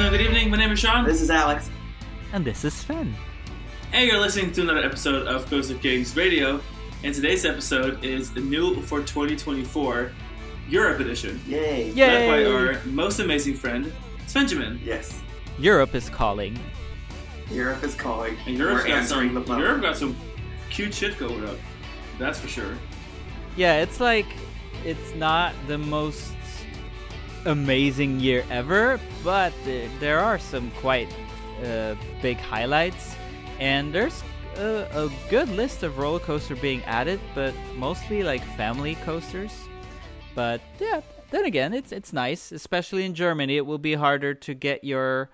afternoon, good evening. My name is Sean. This is Alex. And this is Sven. And you're listening to another episode of Coaster Kings Radio. And today's episode is the new for 2024 Europe edition. Yay. Yay! Led by our most amazing friend, Svenjamin. Yes. Europe is calling. Europe is calling. And Europe's We're got answering some, the phone. Europe got some cute shit going up. That's for sure. Yeah, it's like it's not the most amazing year ever, but uh, there are some quite uh, big highlights, and there's a, a good list of roller coaster being added, but mostly like family coasters. But yeah, then again, it's it's nice, especially in Germany. It will be harder to get your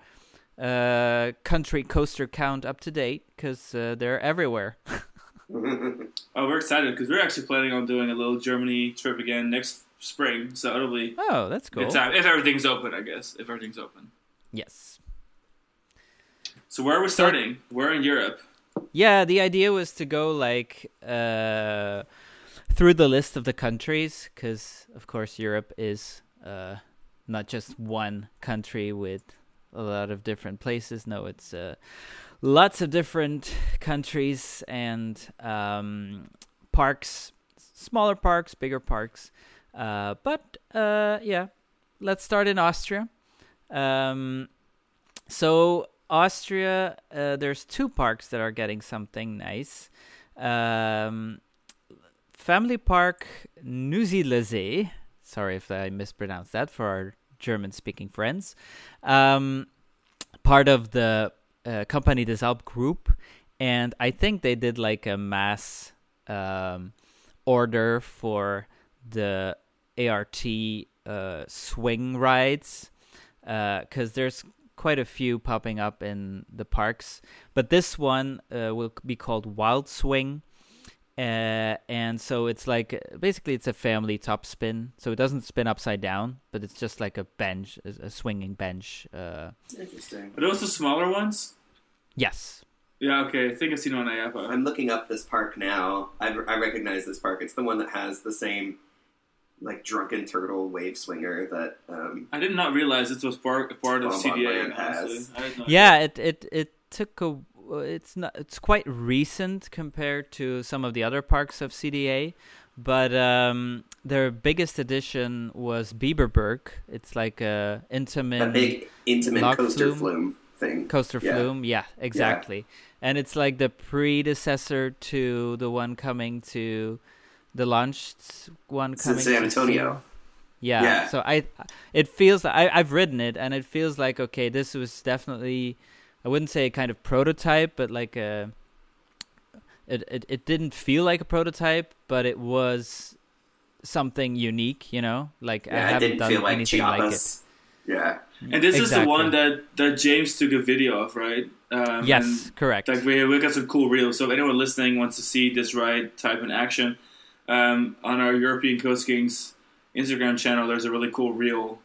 uh, country coaster count up to date because uh, they're everywhere. Oh, we're excited because we're actually planning on doing a little Germany trip again next spring. So it'll be oh, that's cool. good time. If everything's open, I guess. If everything's open. Yes. So where are we starting? We're in Europe. Yeah, the idea was to go like uh, through the list of the countries, because of course Europe is uh, not just one country with a lot of different places. No, it's uh, lots of different countries and um, parks, smaller parks, bigger parks. Uh, but uh, yeah, let's start in Austria. Um, so Austria, uh, there's two parks that are getting something nice. Um, Family Park Neusiedlersee. Sorry if I mispronounced that for our German-speaking friends. Um, part of the uh, Compagnie des Alpes group, and I think they did like a mass um, order for the ART uh, swing rides because there's quite a few popping up in the parks. But this one uh, will be called Wild Swing. Uh, and so it's like basically it's a family top spin, so it doesn't spin upside down, but it's just like a bench, a, a swinging bench. Uh, Interesting. Are those the smaller ones? yes, Yeah, okay. I think I've seen one on IAAPA. I'm looking up this park now. I, I recognize this park. It's the one that has the same, like, drunken turtle wave swinger that. Um, I did not realize this was part part of CDA. Land has. I had no yeah, it it it took a. It's not. It's quite recent compared to some of the other parks of CDA, but um, their biggest addition was Biberburg. It's like a Intamin. that big, Intamin coaster flume. flume thing. Coaster Yeah. Flume, yeah, exactly. And it's like the predecessor to the one coming to the launch one coming San Antonio. Yeah. Yeah. So I, it feels I I've ridden it and it feels like okay, this was definitely I wouldn't say a kind of prototype, but like a. It, it it didn't feel like a prototype, but it was something unique, you know. Like I Yeah, it haven't didn't done feel like anything like it. Yeah. And this is the one that, that James took a video of, right? Um, Yes, correct. like we, we got some cool reels. So if anyone listening wants to see this ride type in action, um, on our European Coaster Kings Instagram channel, there's a really cool reel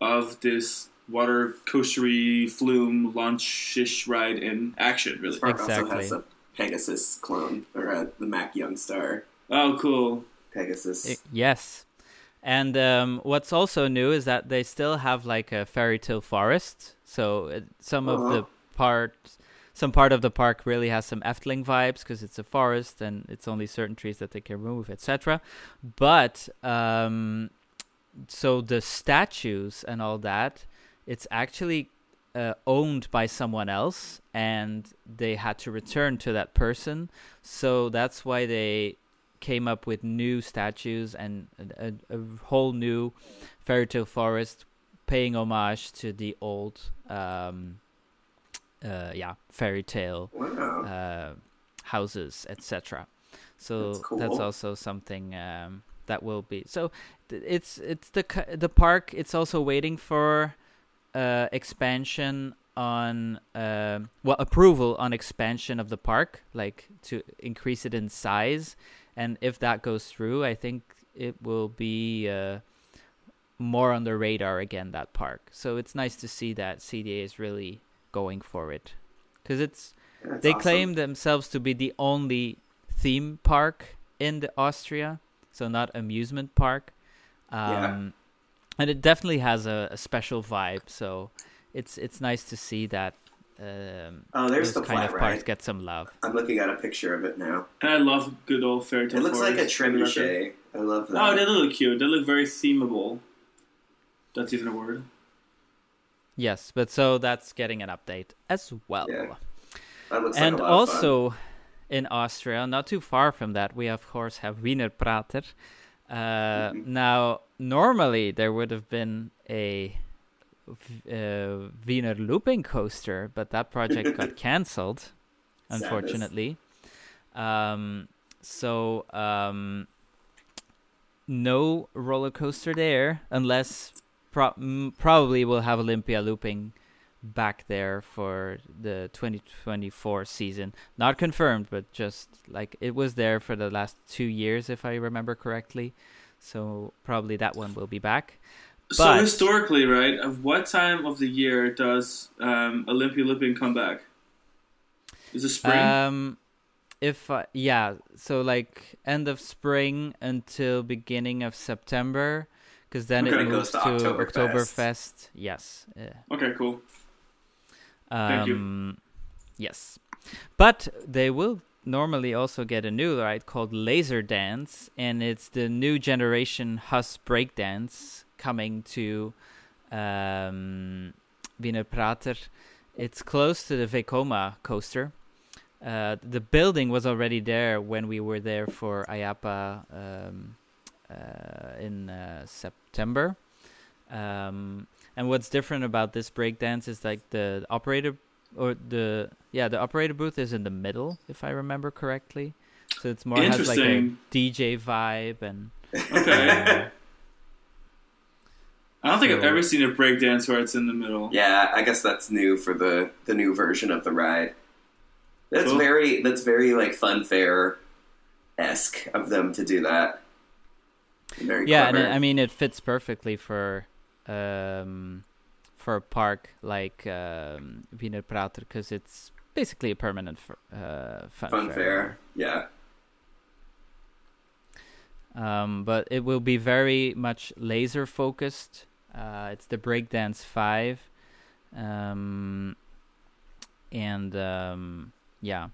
of this water coastery flume launch-ish ride in action. Really. This park also has a Pegasus clone, or uh, the Mack Youngstar Oh, cool. Pegasus. I- yes. And um, what's also new is that they still have like a fairy tale forest. So uh, some of the Uh-huh. Some part of the park really has some Efteling vibes because it's a forest and it's only certain trees that they can remove, etc. But um, so the statues and all that, it's actually uh, owned by someone else, and they had to return to that person. So that's why they came up with new statues and a, a whole new fairy tale forest paying homage to the old um uh yeah fairy tale wow. uh houses etc so That's cool. that's also something um that will be so it's it's the the park it's also waiting for uh expansion on um well approval on expansion of the park like to increase it in size and if that goes through i think it will be uh more on the radar again that park so it's nice to see that cda is really going for it because it's That's they awesome. claim themselves to be the only theme park in the Austria, so not amusement park. Um, Yeah. and it definitely has a, a special vibe. So it's it's nice to see that. Um, Oh, there's the kind flat of ride. parks get some love. I'm looking at a picture of it now. And I love good old fairy tale. It looks like a forest. trebuchet. I love that. Oh, they look cute. They look very themable. That's even a word. Yes, but so that's getting an update as well. Yeah, and like a lot of fun. also in Austria, not too far from that, we of course have Wiener Prater. Uh, Mhm. Now, normally there would have been a uh, Wiener looping coaster, but that project got cancelled, unfortunately. Um, so um, no roller coaster there, unless pro- probably we'll have Olympia looping back there for the 2024 season. Not confirmed, but just like it was there for the last two years, if I remember correctly. So probably that one will be back. So But- historically, right, of what time of the year does um, Olympia Looping come back? Is it spring? Um, if yeah, so like end of spring until beginning of September, because then Okay, it moves goes to to Oktoberfest. Yes. Yeah. okay, cool. Thank you. Um, Yes, but they will normally also get a new ride called Laser Dance, and it's the new generation Huss breakdance coming to um, Wiener Prater. It's close to the Vekoma coaster. Uh, the building was already there when we were there for IAAPA um, in uh, September. Um, and what's different about this breakdance is like the operator or the yeah the operator booth is in the middle if I remember correctly. So it's more has like a Interesting. DJ vibe and Okay. I don't think I've ever seen a breakdance where it's in the middle. Yeah, I guess that's new for the the new version of the ride. That's Cool. very that's very like fun fair esque of them to do that. Very yeah, and clever. it, I mean it fits perfectly for um for a park like um, Wiener Prater because it's basically a permanent f- uh, fun, fun fair. Yeah. Um, but it will be very much laser focused. Uh, it's the Breakdance Five, um, and um, yeah.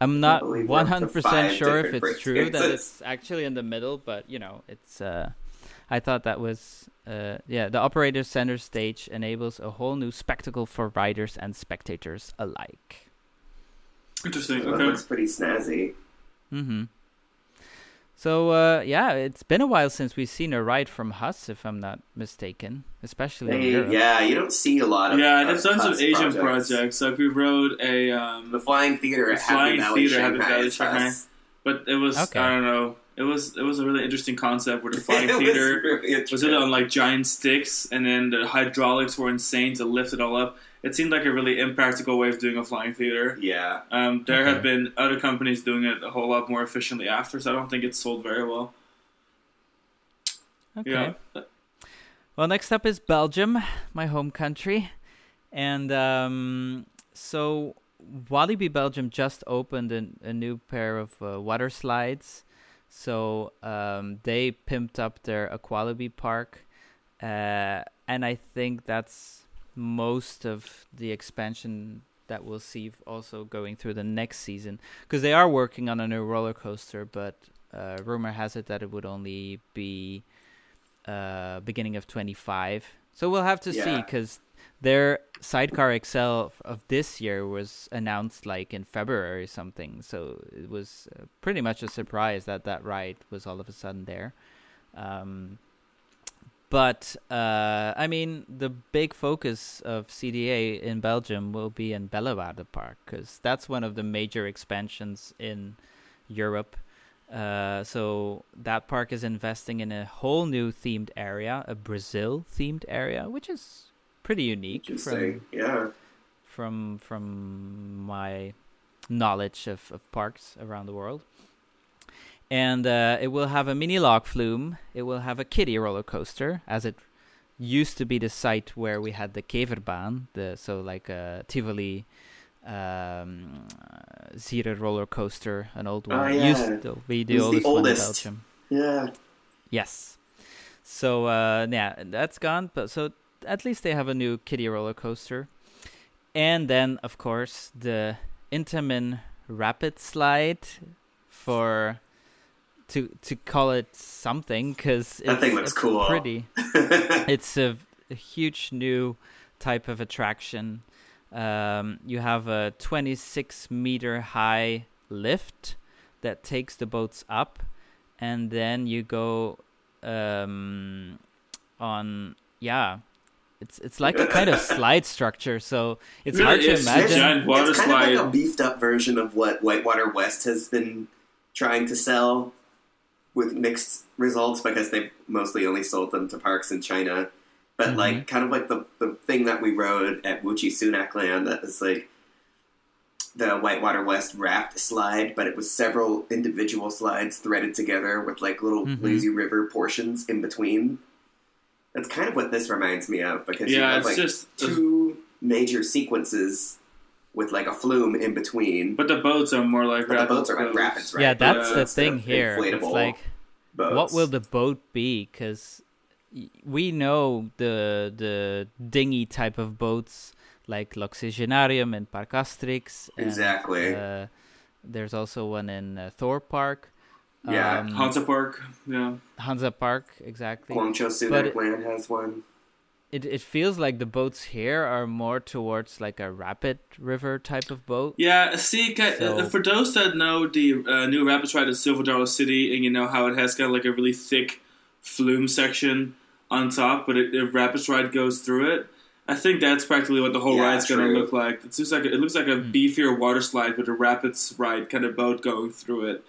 I'm not believe we're up to 100% sure if it's true that it's actually in the middle, but you know, it's. Uh, I thought that was. Uh, yeah, the operator center stage enables a whole new spectacle for riders and spectators alike. Interesting. So That looks pretty snazzy. Mm-hmm. So uh, yeah, it's been a while since we've seen a ride from Huss, if I'm not mistaken, especially in yeah, you don't see a lot of Yeah, of they've done some Asian projects. Like we rode a, um, The Flying Theater The at Happy Flying Valley Theater at Happy Shanghai Valley Shanghai. But it was Okay. I don't know. It was it was a really interesting concept where the flying It was theater really was it on like giant sticks, and then the hydraulics were insane to lift it all up. It seemed like a really impractical way of doing a flying theater. Yeah. Um, there Okay. have been other companies doing it a whole lot more efficiently after, so I don't think it's sold very well. Okay. Yeah. Well, next up is Belgium, my home country, and um, so Walibi Belgium just opened a, a new pair of uh, water slides. So um, they pimped up their Aqualibi park, uh, and I think that's most of the expansion that we'll see also going through the next season because they are working on a new roller coaster, but uh, rumor has it that it would only be uh, beginning of 25. So we'll have to see because their Sidecar XL of this year was announced like in February or something. So it was uh, pretty much a surprise that that ride was all of a sudden there. Um, but uh, I mean, the big focus of CDA in Belgium will be in Bellewaerde Park because that's one of the major expansions in Europe. Uh, so that park is investing in a whole new themed area, a Brazil themed area, which is pretty unique from Yeah. from from my knowledge of, of parks around the world. And uh, it will have a mini log flume. It will have a kiddie roller coaster, as it used to be the site where we had the Keverbaan, the so like a Tivoli um, Zierer roller coaster, an old Oh, one. yeah. Used to be the was the oldest, one in. Belgium. Yeah. Yes. So uh, yeah, that's gone. But so at least they have a new kiddie roller coaster, and then of course the Intamin Rapid Slide for to to call it something because That thing looks cool. Pretty. it's a, a huge new type of attraction. Um, you have a 26 meter high lift that takes the boats up, and then you go um, on yeah. It's it's like a kind of slide structure, so it's Really hard to imagine. Giant water it's kind of like a beefed up version of what Whitewater West has been trying to sell with mixed results because they've mostly only sold them to parks in China. But Mhm. like kind of like the, the thing that we rode at Wuxi Sunac Land that was like the Whitewater West raft slide, but it was several individual slides threaded together with like little Mhm. lazy river portions in between. That's kind of what this reminds me of because you Yeah, have it's like just. two major sequences with like a flume in between. But the boats are more like But the boats are like boats. rapids, right? Yeah, that's Yeah, the thing of here. It's like boats. what will the boat be? Because we know the the dinghy type of boats like L'Oxygenarium and Parc Asterix. and, Exactly. uh, there's also one in uh, Thor Park. Yeah, um, Hansa Park. Yeah. Hansa Park, exactly. Guangzhou but Sunac it- Land has one. It it feels like the boats here are more towards like a rapid river type of boat. Yeah, see, So- uh, for those that know the uh, new Rapids ride at Silver Dollar City, and you know how it has kind of like a really thick flume section on top, but it, the Rapids ride goes through it. I think that's practically what the whole Yeah, ride's going to look like. It looks like a, it looks like a Mm. beefier water slide with a Rapids ride kind of boat going through it.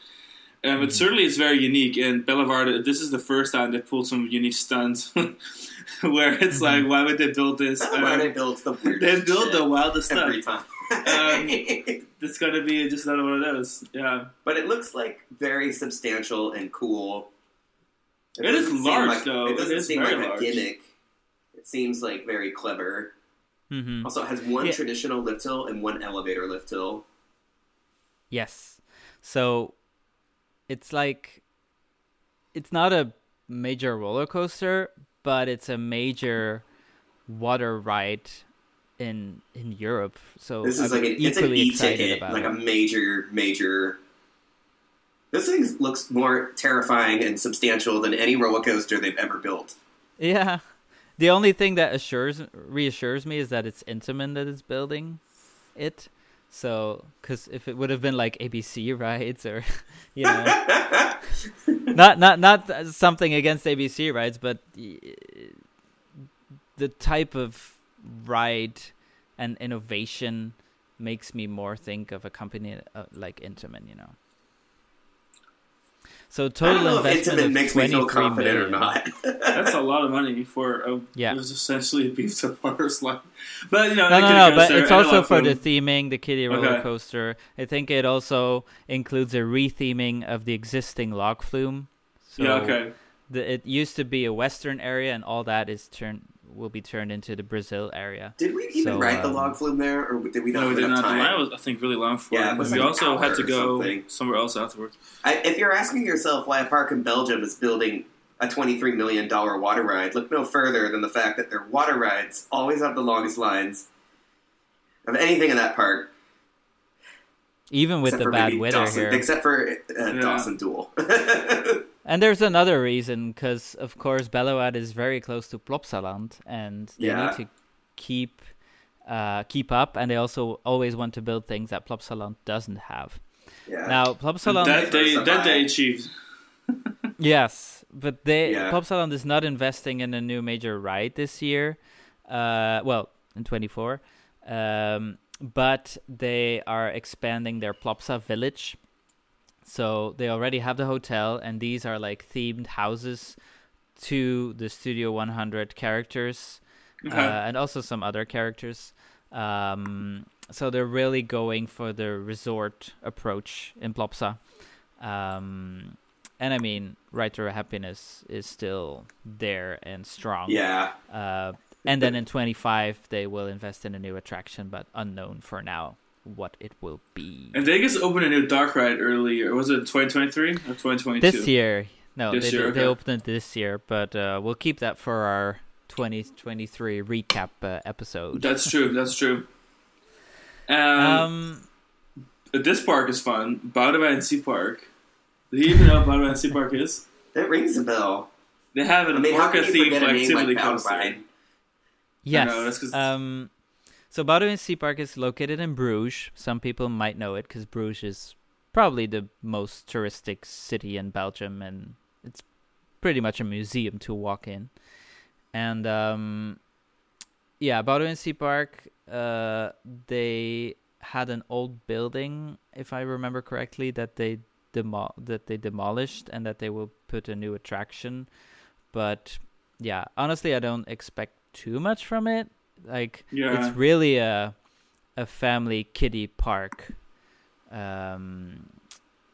Um, It Mm. certainly is very unique, and Bellewaerde. This is the first time they pulled some unique stunts, where it's Mhm. like, why would they build this? Why Um, they build the they weirdest build the wildest stuff. every time. Um, It's gonna be just another one of those. Yeah. but it looks like very substantial and cool. It is large, like- though. It It doesn't is seem like large. a gimmick. It seems like very clever. hmm Also, it has one Yeah. traditional lift hill and one elevator lift hill. Yes. So it's like it's not a major roller coaster, but it's a major water ride in in Europe. So This is I'm like an, it's an equally e excited ticket, about like it. a major, major. This thing looks more terrifying and substantial than any roller coaster they've ever built. Yeah. The only thing that assures reassures me is that it's Intamin that is building it. So, because if it would have been like ABC rides or, you know, not not not something against ABC rides, but the type of ride and innovation makes me more think of a company uh, like Intamin, you know. So I don't total know if investment Intamin of makes me feel 23 confident or not. That's a lot of money for a, Yeah. it was essentially a beefed up water slide. But you know, No, they no, no, but it's also allow for the theming, the kiddie roller Okay. coaster. I think it also includes a retheming of the existing log flume. So yeah, okay. the, it used to be a western area, and all that is turned will be turned into the Brazil area. Did we even So, ride the um, log flume there, or did we not No, we did enough not. The time? line was, I think, really long for Yeah, it. it was we like an also had to go something. somewhere else afterwards. I, if you're asking yourself why a park in Belgium is building a $23 million water ride, look no further than the fact that their water rides always have the longest lines of anything in that park. Even with except the bad weather Dawson, here. Except for uh, Yeah. Dawson Duel. And there's another reason, because of course Bellewaerde is very close to Plopsaland, and they Yeah. need to keep uh, keep up, and they also always want to build things that Plopsaland doesn't have. yeah. Now Plopsaland that they that they achieved. Yes, but they Yeah. Plopsaland is not investing in a new major ride this year. Uh, well, in 24. Um, but they are expanding their Plopsa village. So they already have the hotel, and these are like themed houses to the Studio 100 characters Okay. uh, and also some other characters. Um, so they're really going for the resort approach in Plopsa. Um, and I mean, Ride to Happiness is still there and strong. yeah. Uh, and then in 25, they will invest in a new attraction, but unknown for now what it will be. and Vegas opened a new dark ride earlier. Was it 2023 or 2022? This year, No, This they year, they opened it this year, but uh, we'll keep that for our 2023 recap uh, episode. That's true. That's true. Um, Um, this park is fun. Boudewijn Sea Park. Do you even know what Boudewijn Sea Park is? That rings a bell. They have an I mean, how orca can you themed forget a name activity like coaster. Boudewijn? yes. know, that's 'cause- um, so Boudewijn Sea Park is located in Bruges. Some people might know it because Bruges is probably the most touristic city in Belgium, and it's pretty much a museum to walk in. And um, yeah, Boudewijn Sea Park. Uh, they had an old building, if I remember correctly, that they demo- that they demolished, and that they will put a new attraction. But yeah, honestly, I don't expect too much from it. Like Yeah. it's really a a family kiddie park um,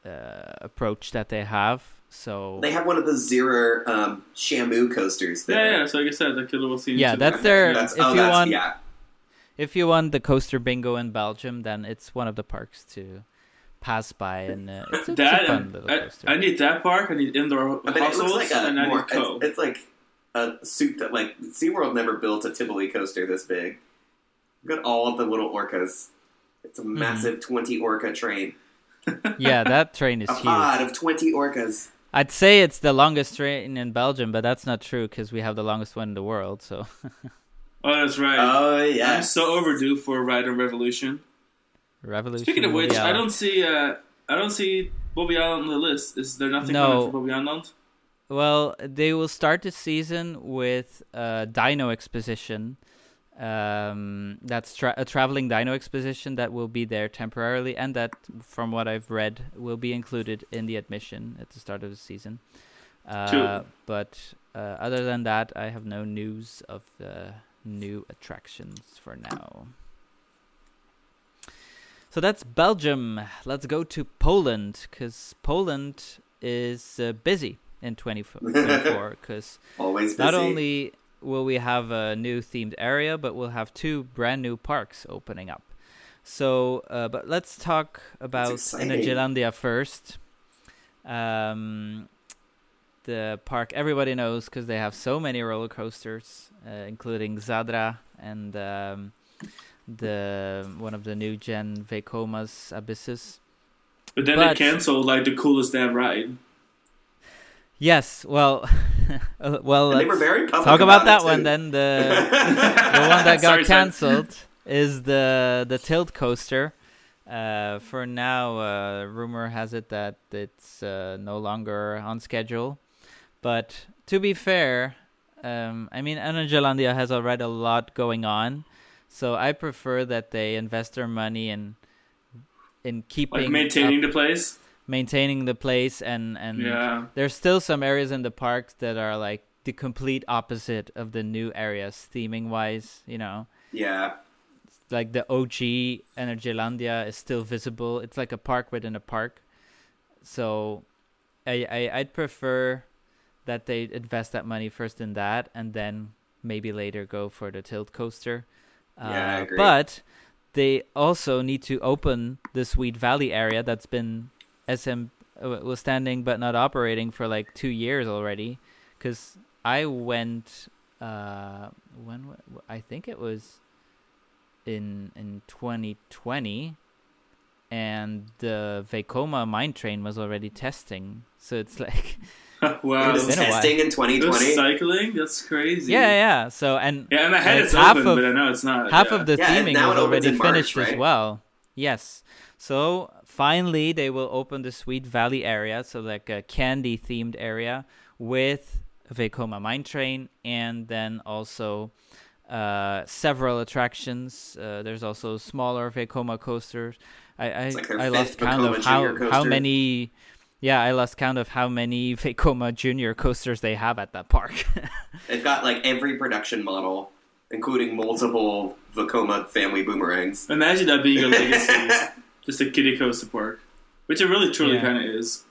uh, approach that they have. So They have one of the Zierer um, Shamu coasters there. Yeah, yeah. So like I said, like a little scene. Yeah, that's that. their- That's, if oh, you that's, want- yeah. if you want the coaster bingo in Belgium, then it's one of the parks to pass by, and uh, it's, it's that a fun little I, coaster. I need that park. I need indoor I mean, it looks like a and I more, need co. it's, it's like a suit that like SeaWorld never built a Tivoli coaster this big. Look at all of the little orcas. It's Mm-hmm. a massive twenty orca train. yeah, that train is A huge. pod of twenty orcas. I'd say it's the longest train in Belgium, but that's not true because we have the longest one in the world. So oh, that's right. Oh yeah. I'm so overdue for a ride on Revolution. Revolution. Speaking of which, be I don't see. Uh, I don't see Bobbejaanland on the list. Is there nothing No. coming for Bobbejaanland? Well, they will start the season with a Dino Exposition. Um, that's tra- a traveling Dino Exposition that will be there temporarily, and that, from what I've read, will be included in the admission at the start of the season. Uh, But uh, other than that, I have no news of uh, new attractions for now. So that's Belgium. Let's go to Poland because Poland is uh, busy in 2024 because Always busy. not only will we have a new themed area, but we'll have two brand new parks opening up. So, uh, but let's talk about exciting. Energylandia first. Um, the park everybody knows because they have so many roller coasters, uh, including Zadra and um, the one of the new gen Vekomas Abyssus. But then But- they canceled like the coolest damn ride. Yes, well, uh, well, they were very talk about, it, that too. one then. The the one that got cancelled is the the tilt coaster. Uh, for now, uh, rumor has it that it's uh, no longer on schedule. But to be fair, um, I mean, Energylandia has already a lot going on, so I prefer that they invest their money in in keeping Like maintaining up- the place. Maintaining the place and and Yeah. there's still some areas in the park that are like the complete opposite of the new areas theming wise you know? Yeah. like the og energylandia is still visible. It's like a park within a park. So i, I i'd prefer that they invest that money first in that and then maybe later go for the tilt coaster. Yeah, Uh, but they also need to open the sweet valley area that's been sm was standing but not operating for like two years already because i went uh when i think it was in in 2020 and the Vekoma mine train was already testing so it's like wow. It was been a while. testing in 2020. was cycling. That's crazy. yeah yeah so and Yeah, in my head Like, it's half open, of- but I know it's not. half yeah. of the Yeah, theming now was already March, finished as well. Yes. So finally, they will open the Sweet Valley area, so like a candy themed area with Vekoma Mine Train, and then also uh, several attractions. Uh, there's also smaller Vekoma coasters. I I, like I lost count Vekoma of how how many. Yeah, I lost count of how many Vekoma Junior coasters they have at that park. They've got like every production model, including multiple Vekoma family boomerangs. Imagine that being a legacy. Just a kiddie coaster park. Which it really truly Yeah. kind of is.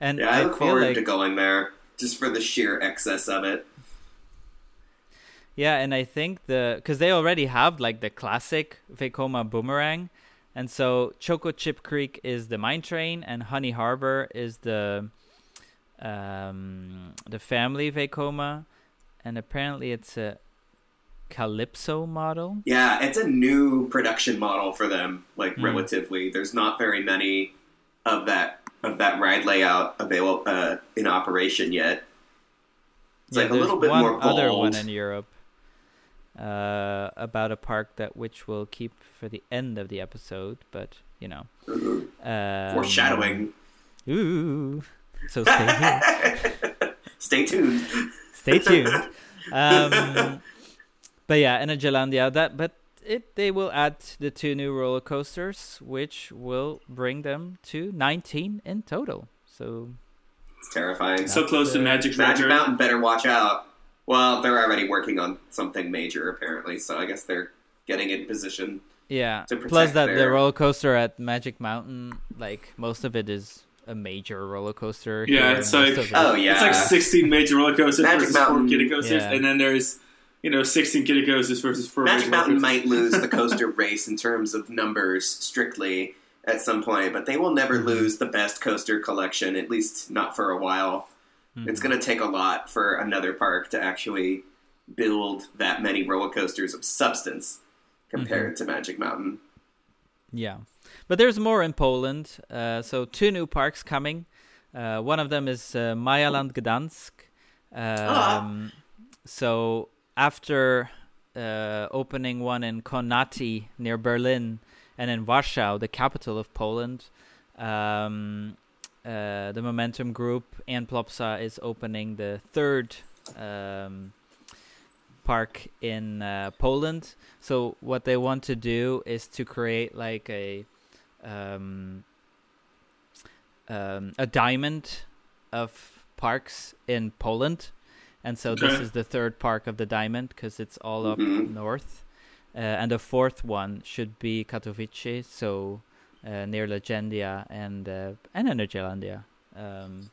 and Yeah, I, I look feel forward like to going there just for the sheer excess of it. Yeah, and I think the because they already have like the classic Vekoma boomerang, and so Choco Chip Creek is the mine train, and Honey Harbor is the um, the family Vekoma, and apparently it's a Calypso model. Yeah, it's a new production model for them. Like Mm. relatively, there's not very many of that of that ride layout available uh, in operation yet. It's like a little bit one more bold. other one in Europe uh, about a park that which we'll keep for the end of the episode, but you know, Ooh, um, foreshadowing. Ooh, so stay here. Stay tuned. stay tuned. Um, but yeah, Energylandia. That, but it they will add the two new roller coasters, which will bring them to 19 in total. So It's terrifying. So close to Magic Magic Mountain better watch out. Well, they're already working on something major apparently, so I guess they're getting in position. yeah. To Plus protect that the roller coaster at Magic Mountain, like most of it is a major roller coaster. Yeah, here, it's like- it- Oh yeah, It's like 16 major roller coasters Magic versus Mountain. four kiddie coasters, Yeah. and then there's you know 16 kiddie coasters versus four Magic Mountain coasters. might lose the coaster race in terms of numbers strictly at some point, but they will never Mm-hmm. lose the best coaster collection, at least not for a while. Mhm. It's going to take a lot for another park to actually build that many roller coasters of substance compared Mm-hmm. to Magic Mountain. Yeah, but there's more in Poland. Uh, so two new parks coming. Uh, one of them is uh, Majaland Gdansk. Um, So after uh, opening one in Kownaty near Berlin, and in Warsaw, the capital of Poland, um, uh, the Momentum Group and Plopsa is opening the third um, park in uh, Poland. So what they want to do is to create like a um, um, a diamond of parks in Poland, and so this is the third park of the diamond because it's all up Mhm. north, uh, and the fourth one should be Katowice, so uh, near Legendia and uh, and Energylandia. Um,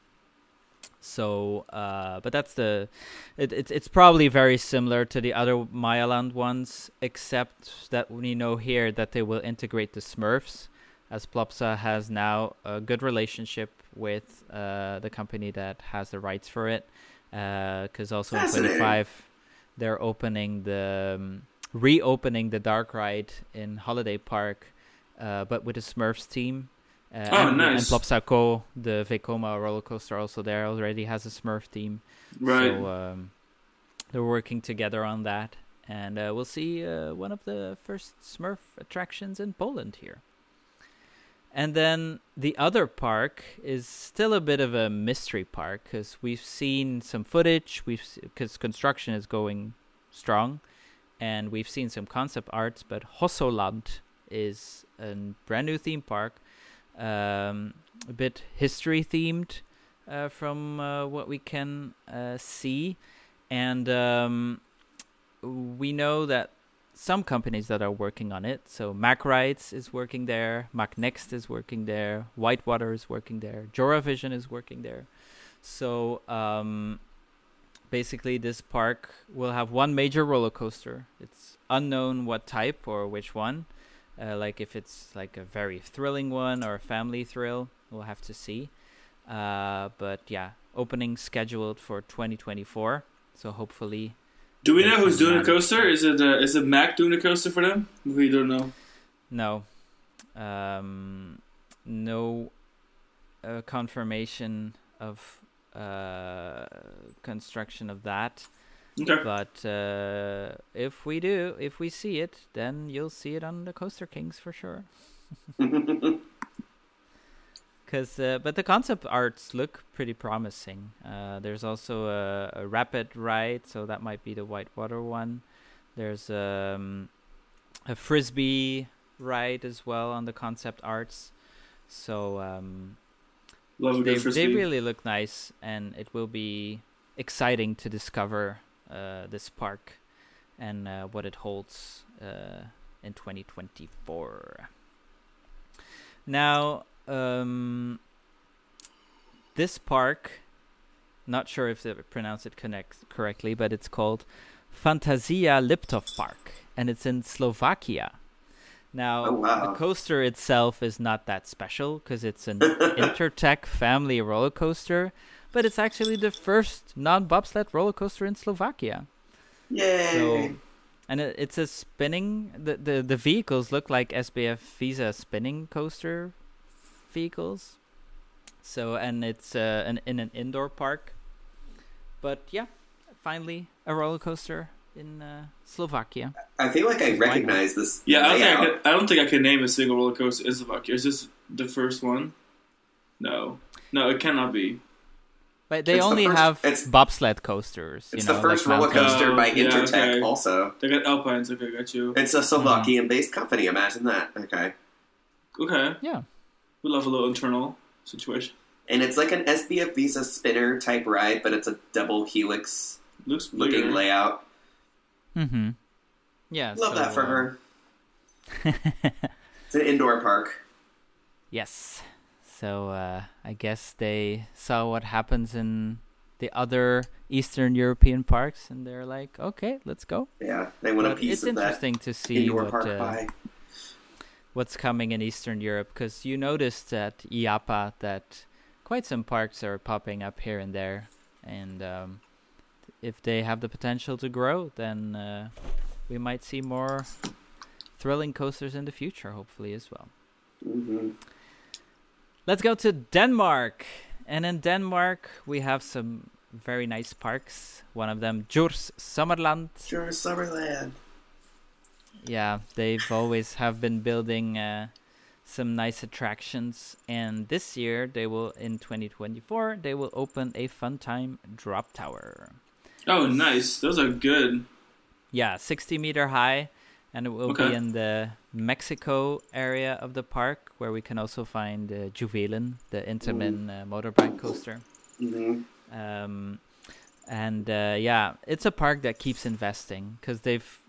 so, uh, but that's the it, it's it's probably very similar to the other Majaland ones, except that we know here that they will integrate the Smurfs, as Plopsa has now a good relationship with uh, the company that has the rights for it. Because also in 25, they're opening the um, reopening the dark ride in Holiday Park, uh, but with the Smurfs team. Uh, Oh, and, nice. And Plopsaco, the Vekoma roller coaster, also there already has a Smurf team. Right. So um, they're working together on that, and uh, we'll see uh, one of the first Smurf attractions in Poland here. And then the other park is still a bit of a mystery park because we've seen some footage. We've because construction is going strong, and we've seen some concept arts. But Hossoland is a brand new theme park, um, a bit history themed uh, from uh, what we can uh, see, and um, we know that some companies that are working on it. So Mack Rides is working there, Mac Next is working there, Whitewater is working there, Joravision is working there. So um, basically, this park will have one major roller coaster. It's unknown what type or which one. Uh, like if it's like a very thrilling one or a family thrill, we'll have to see. Uh, but yeah, opening scheduled for 2024. So hopefully Do we know who's doing a coaster? Is it uh, is it Mack doing a coaster for them? We don't know. No. Um, no uh, confirmation of uh, construction of that. Okay. But uh, if we do, if we see it, then you'll see it on the Coaster Kings for sure. Cause, uh, but the concept arts look pretty promising. Uh, there's also a, a rapid ride, so that might be the whitewater one. There's um, a frisbee ride as well on the concept arts. So um, they they really look nice, and it will be exciting to discover uh, this park and uh, what it holds uh, in 2024. Now, um, this park, not sure if they pronounce it connect- correctly, but it's called Fantasia Liptov Park, and it's in Slovakia. Now, Oh, wow. the coaster itself is not that special because it's an Intertech family roller coaster, but it's actually the first non-bobsled roller coaster in Slovakia. Yay! So, and it, it's a spinning. The, the the vehicles look like SBF Visa spinning coaster vehicles. So and it's uh, an in an indoor park. But yeah, finally a roller coaster in uh, Slovakia. I feel like I recognize this. Yeah, I don't, think I, layout. could, I don't think I could name a single roller coaster in Slovakia. Is this the first one? No, no, it cannot be. But they It's the only first- have it's- bobsled coasters. It's you know, the first like roller mountain- coaster by Oh, yeah, Intertech. okay. Also, They got Alpines. Okay, got you. it's a Slovakian-based company. Imagine that. Okay, Okay, Yeah. We love a little internal situation. and it's like an SBF Visa spinner type ride, but it's a double helix Looks looking bigger. layout. Mm-hmm. Yeah. Love so, that for uh, her. It's an indoor park. Yes. So uh, I guess they saw what happens in the other Eastern European parks, and they're like, "Okay, let's go." Yeah, they want a But piece it's of that interesting to see indoor what park uh, pie. What's coming in Eastern Europe because you noticed at IAAPA that quite some parks are popping up here and there, and um, if they have the potential to grow, then uh, we might see more thrilling coasters in the future, hopefully as well. hmm Let's go to Denmark. And in Denmark, we have some very nice parks. One of them, Djurs Sommerland. Sure, Summerland. Yeah, they've always have been building uh, some nice attractions. And this year, they will in 2024, they will open a Funtime drop tower. Oh, nice. Those are good. Yeah, 60 meter high, and it will be in the Mexico area of the park, where we can also find uh, Juvelen, the Intamin uh, motorbike coaster. hmm Um, and uh, yeah, it's a park that keeps investing because they've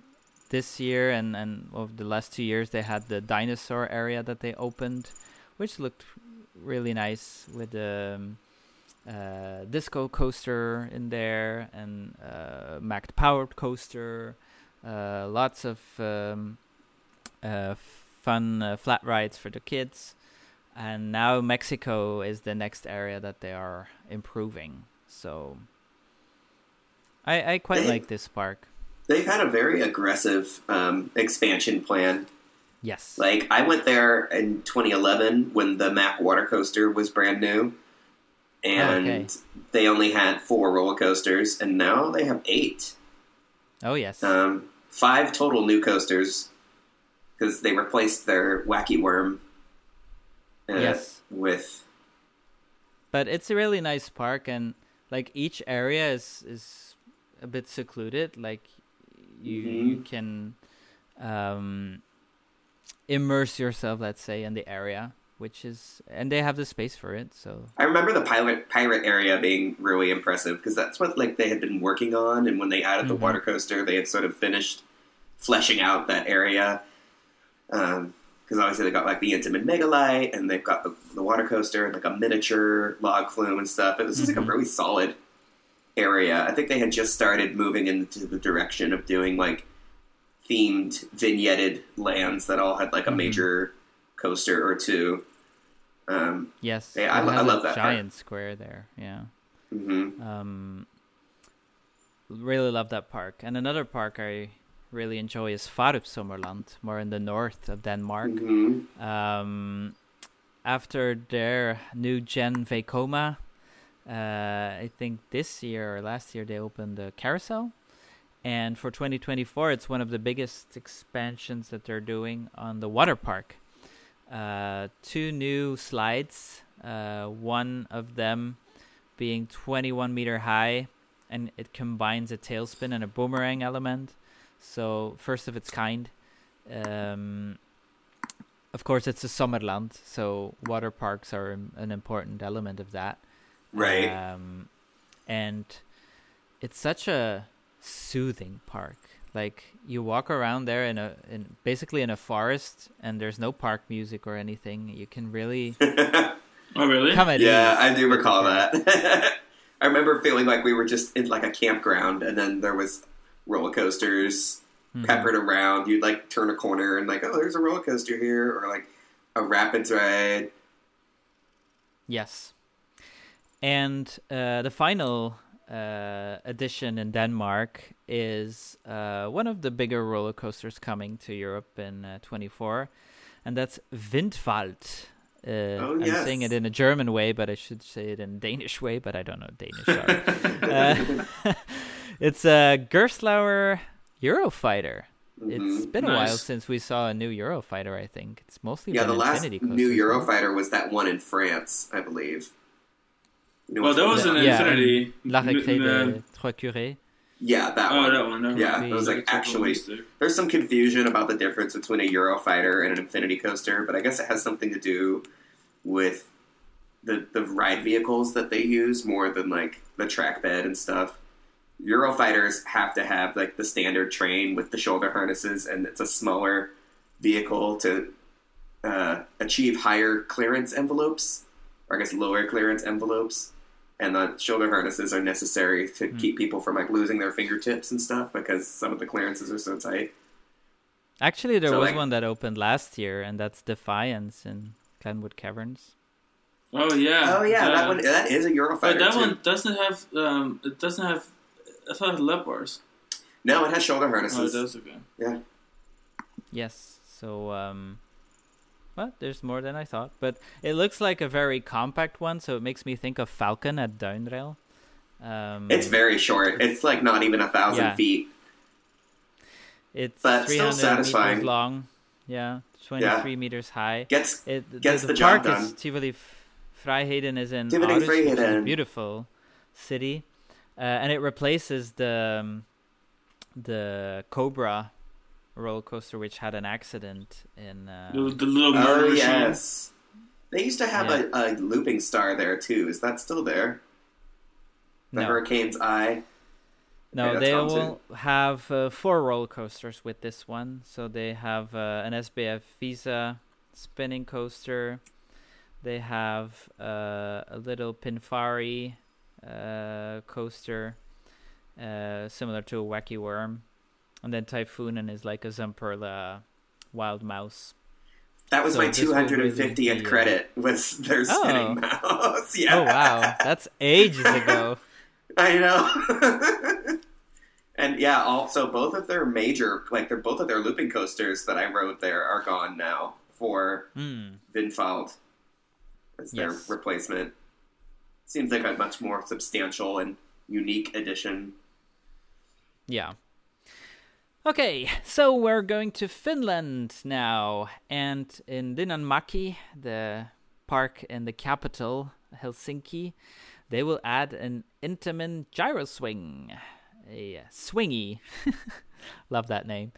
this year and and over the last two years they had the dinosaur area that they opened, which looked really nice with the um, uh, disco coaster in there and uh, Mack powered coaster, uh, lots of um, uh, fun uh, flat rides for the kids. And now Mexico is the next area that they are improving. So I I quite like this park. They've had a very aggressive um, expansion plan. Yes. Like I went there in 2011 when the Mack water coaster was brand new, and okay. they only had four roller coasters, and now they have eight. oh yes. Um, five total new coasters because they replaced their Wacky Worm uh, Yes. with but it's a really nice park and like each area is is a bit secluded like you you Mhm. can um immerse yourself let's say in the area which is and they have the space for it so I remember the pirate pirate area being really impressive because that's what like they had been working on, and when they added the Mhm. water coaster, they had sort of finished fleshing out that area. Because obviously they got like the Intamin megalite, and they've got the, the water coaster and like a miniature log flume and stuff. It was just like Mhm. a really solid area. I think they had just started moving into the direction of doing like themed vignetted lands that all had like a Mhm. major coaster or two. Um, yes Yeah, I I love that part. giant square there yeah mhm. um really love that park and another park i really enjoy is Farup Sommerland, more in the north of denmark Mhm. um, after their new gen Vekoma, uh, I think this year or last year they opened the carousel, and for 2024 it's one of the biggest expansions that they're doing on the water park. Uh, two new slides, uh, one of them being 21 meter high, and it combines a tailspin and a boomerang element. So first of its kind. Um, of course, it's a Sommerland, so water parks are an important element of that. Right. Um, and it's such a soothing park. Like you walk around there in a in basically in a forest, and there's no park music or anything. You can really Oh, really? come at yeah, ease. I do recall that. I remember feeling like we were just in like a campground, and then there was roller coasters Mhm. peppered around. You'd like turn a corner and like, oh, there's a roller coaster here, or like a rapids ride. Yes. And uh, the final uh, edition in Denmark is uh, one of the bigger roller coasters coming to Europe in uh, 24, and that's Windwald. Uh, Oh, I'm yes. saying it in a German way, but I should say it in Danish way, but I don't know Danish. Sorry. uh, it's a Gerstlauer Eurofighter. It's Mhm. been a while since we saw a new Eurofighter. I think it's mostly Yeah, the last new? Eurofighter was that one in France, I believe. You know Well, which that was an? Yeah. Infinity. La Récré de Trois Curés. Yeah, that Oh, one. that one. never Yeah, it was like actually. There's some confusion about the difference between a Eurofighter and an Infinity Coaster, but I guess it has something to do with the the ride vehicles that they use more than like the track bed and stuff. Eurofighters have to have like the standard train with the shoulder harnesses, and it's a smaller vehicle to uh, achieve higher clearance envelopes, or I guess lower clearance envelopes. And the shoulder harnesses are necessary to Hmm. keep people from like losing their fingertips and stuff because some of the clearances are so tight. Actually, there So, was like- one that opened last year, and that's Defiance in Glenwood Caverns. Oh yeah. Oh yeah, Uh, that one that is a Eurofighter. But that too. one doesn't have. Um, it doesn't have. I thought it had lap bars. No, it has shoulder harnesses. Oh, it harnesses. does. Okay. Yes. So, um, well, there's more than I thought, but it looks like a very compact one, so it makes me think of Falcon at Duinrell. Um, It's very short. It's like not even a thousand Yeah. feet. it's but still 300 satisfying. meters long. Yeah, 23 meters high. Gets It Gets the, the the job park is. Tivoli Friheden is in Tivoli Aarhus, which is a beautiful city, uh, and it replaces the um, the Cobra roller coaster, which had an accident in. Uh, The, the little murder oh yes. They used to have a, a looping star there too. Is that still there? The no, Hurricane's Eye. no, Okay, they gone will have uh, four roller coasters with this one. So they have uh, an SBF Visa spinning coaster. They have uh, a little Pinfari uh, coaster, uh, similar to a Wacky Worm, and then Typhoon and is like a Zamperla Wild Mouse. That was So my this will really 250th uh, credit. Was their Oh. spinning mouse? Yeah. Oh wow, that's ages ago. I know. and yeah, also both of their major, like they're both of their looping coasters that I rode there are gone now for Hmm. Vinfald as their Yes. replacement. Seems like a much more substantial and unique addition. Yeah. Okay, so we're going to Finland now, and in Linnanmäki, the park in the capital, Helsinki, they will add an Intamin gyro swing, a swingy. Love that name.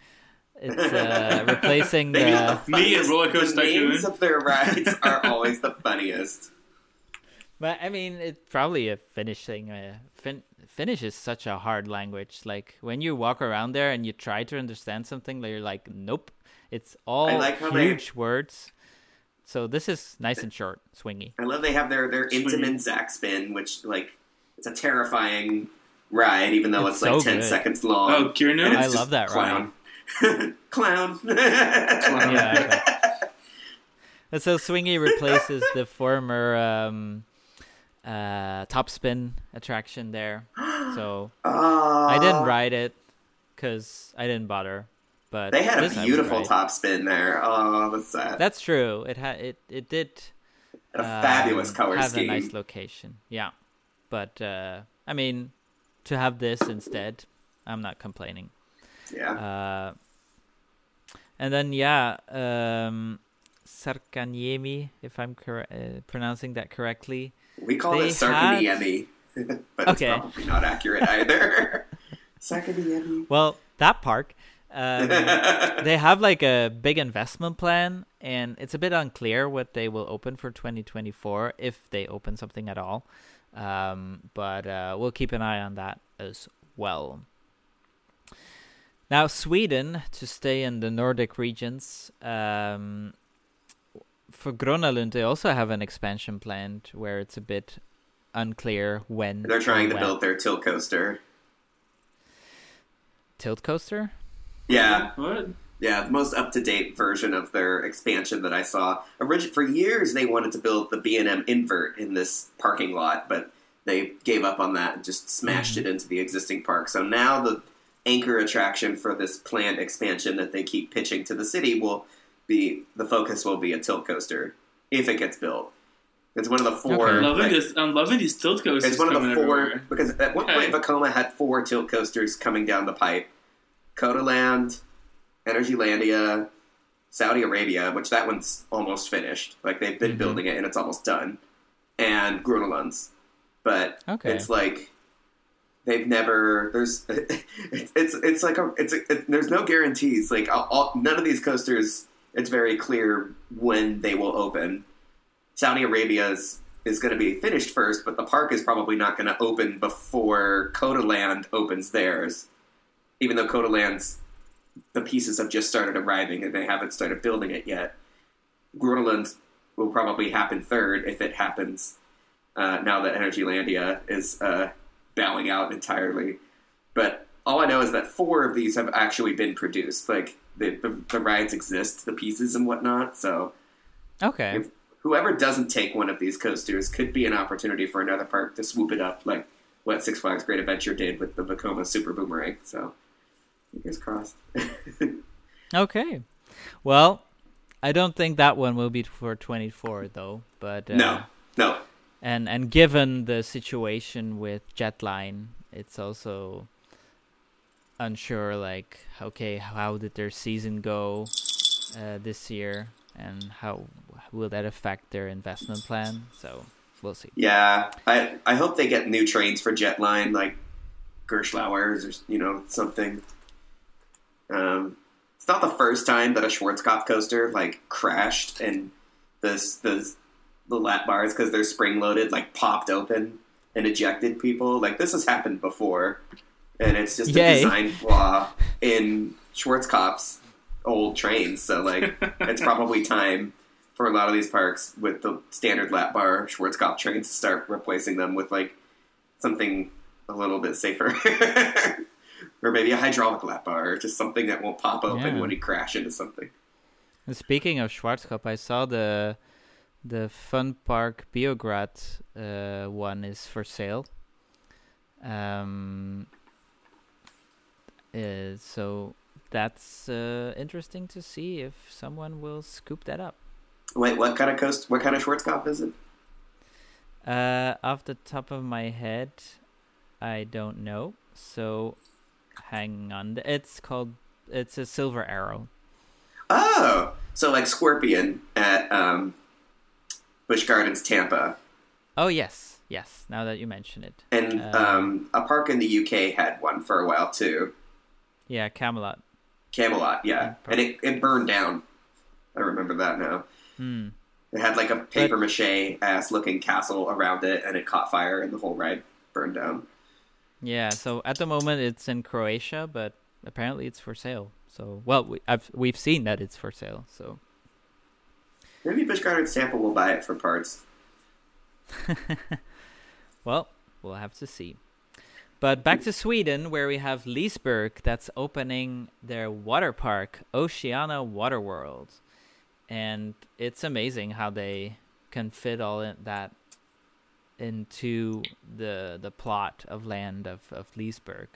It's uh, replacing the. got the Me and funniest- Roller Coaster names of their rides are always the funniest. But I mean, it's probably a Finnish thing. Uh, fin- Finnish is such a hard language. Like when you walk around there and you try to understand something, you're like, nope. It's all like how they- huge words. So this is nice and short, swingy. I love they have their their Swinging. Intamin ZacSpin, which like it's a terrifying ride, even though It's it's, like ten good. seconds long. Oh, Kirnu. And it's I just love that clown. clown. Yeah, And so swingy replaces the former um, uh, top spin attraction there. So Oh, I didn't ride it because I didn't bother. But They had a beautiful top spin there. Oh, that's sad. That's true. It had it. It did a fabulous um, color have scheme. a nice location. Yeah, but uh, I mean, to have this instead, I'm not complaining. yeah. Uh, and then yeah, um, Särkänniemi, if I'm cor- uh, pronouncing that correctly. we call they it Särkänniemi, but Okay. it's probably not accurate either. Särkänniemi. Well, that park. Um, they have like a big investment plan, and it's a bit unclear what they will open for 2024 if they open something at all. Um, but uh, we'll keep an eye on that as well. Now, Sweden, to stay in the Nordic regions, um, for Gröna Lund, they also have an expansion planned where it's a bit unclear when. They're trying to when. build their tilt coaster. tilt coaster. Yeah, What? Yeah, the most up to date version of their expansion that I saw. Origi- for years, they wanted to build the B and M invert in this parking lot, but they gave up on that and just smashed mm-hmm. it into the existing park. So now the anchor attraction for this planned expansion that they keep pitching to the city will be the focus will be a tilt coaster if it gets built. It's one of the four. Okay. I'm loving like- this. I'm loving these tilt coasters. it's one of the four everywhere. because at one point Okay. Vekoma had four tilt coasters coming down the pipe. Codaland, Energylandia, Saudi Arabia, which that one's almost finished. Like they've been Mhm. building it and it's almost done. And Gröna Lunds. But Okay. it's like they've never there's it's it's, it's like a it's a, it, there's no guarantees like all, all, none of these coasters it's very clear when they will open. Saudi arabia's is going to be finished first but the park is probably not going to open before coda land opens theirs. Even though coda land's the pieces have just started arriving and they haven't started building it yet. Gröna Lund's will probably happen third if it happens uh, now that Energylandia is uh, bowing out entirely. But all I know is that four of these have actually been produced. Like the, the, the rides exist, the pieces and whatnot. So Okay. if whoever doesn't take one of these coasters could be an opportunity for another park to swoop it up, like what Six Flags Great Adventure did with the Vekoma Super Boomerang. So fingers crossed. Okay. Well, I don't think that one will be for 24 though, but uh, no, no. and and given the situation with Jetline, it's also unsure like okay, how did their season go uh, this year and how will that affect their investment plan? So, we'll see. Yeah, I I hope they get new trains for Jetline, like Gerstlauers or you know something. Um, it's not the first time that a Schwarzkopf coaster like crashed and this the the lap bars because they're spring loaded like popped open and ejected people. Like this has happened before, and it's just Yay. a design flaw in Schwarzkopf's old trains. So like it's probably time for a lot of these parks with the standard lap bar Schwarzkopf trains to start replacing them with like something a little bit safer. or maybe a hydraulic lap bar, or just something that won't pop open Yeah. when you crash into something. And speaking of Schwarzkopf, I saw the the Fun Park Biograd uh, one is for sale. Um, uh, so that's uh, interesting to see if someone will scoop that up. Wait, what kind of coast? What kind of Schwarzkopf is it? Uh, off the top of my head, I don't know. So hang on. It's called. It's a Silver Arrow. Oh, so like Scorpion at um, Busch Gardens, Tampa, Oh yes, yes. Now that you mention it, and Um, um, a park in the UK had one for a while too. Yeah, Camelot. Camelot, yeah, Yeah, and it, it burned down. I remember that now. Hmm. It had like a paper mache ass looking castle around it, and it caught fire, and the whole ride burned down. Yeah, so at the moment it's in Croatia, but apparently it's for sale. So, well, we, I've we've seen that it's for sale. So, Maybe Busch Gardens Tampa will buy it for parts. well, we'll have to see. But back to Sweden, where we have Liseberg that's opening their water park, Oceana Water World, and it's amazing how they can fit all in that into the the plot of land of of Liseberg.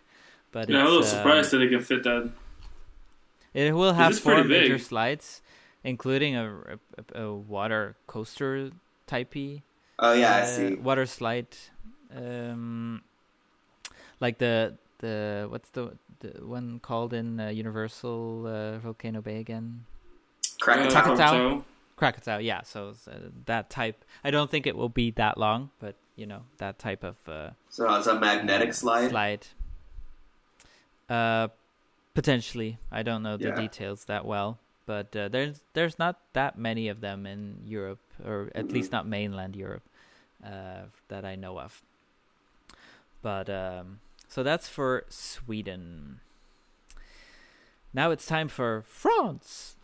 But Yeah, I'm a little it's, um, surprised that they can fit that. It will have four major slides, including a, a, a water coaster typey Oh yeah, I uh, see. water slide, um, like the the what's the the one called in uh, Universal uh, Volcano Bay again? Krakatoa. Krakatoa. Yeah. So uh, that type. I don't think it will be that long, but you know that type of uh, So it's a magnetic slide. Slide. Uh, potentially. I don't know the Yeah. details that well, but uh, there's there's not that many of them in Europe, or at least not mainland Europe, uh, that I know of. But um, so that's for Sweden. Now it's time for France.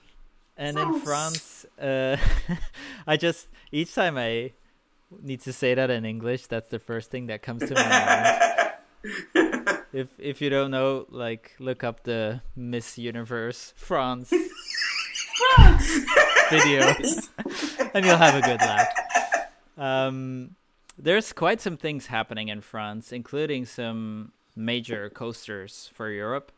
And in France, uh, I just each time I need to say that in English, that's the first thing that comes to my mind. if if you don't know, like look up the Miss Universe France videos, and you'll have a good laugh. Um, there's quite some things happening in France, including some major coasters for Europe.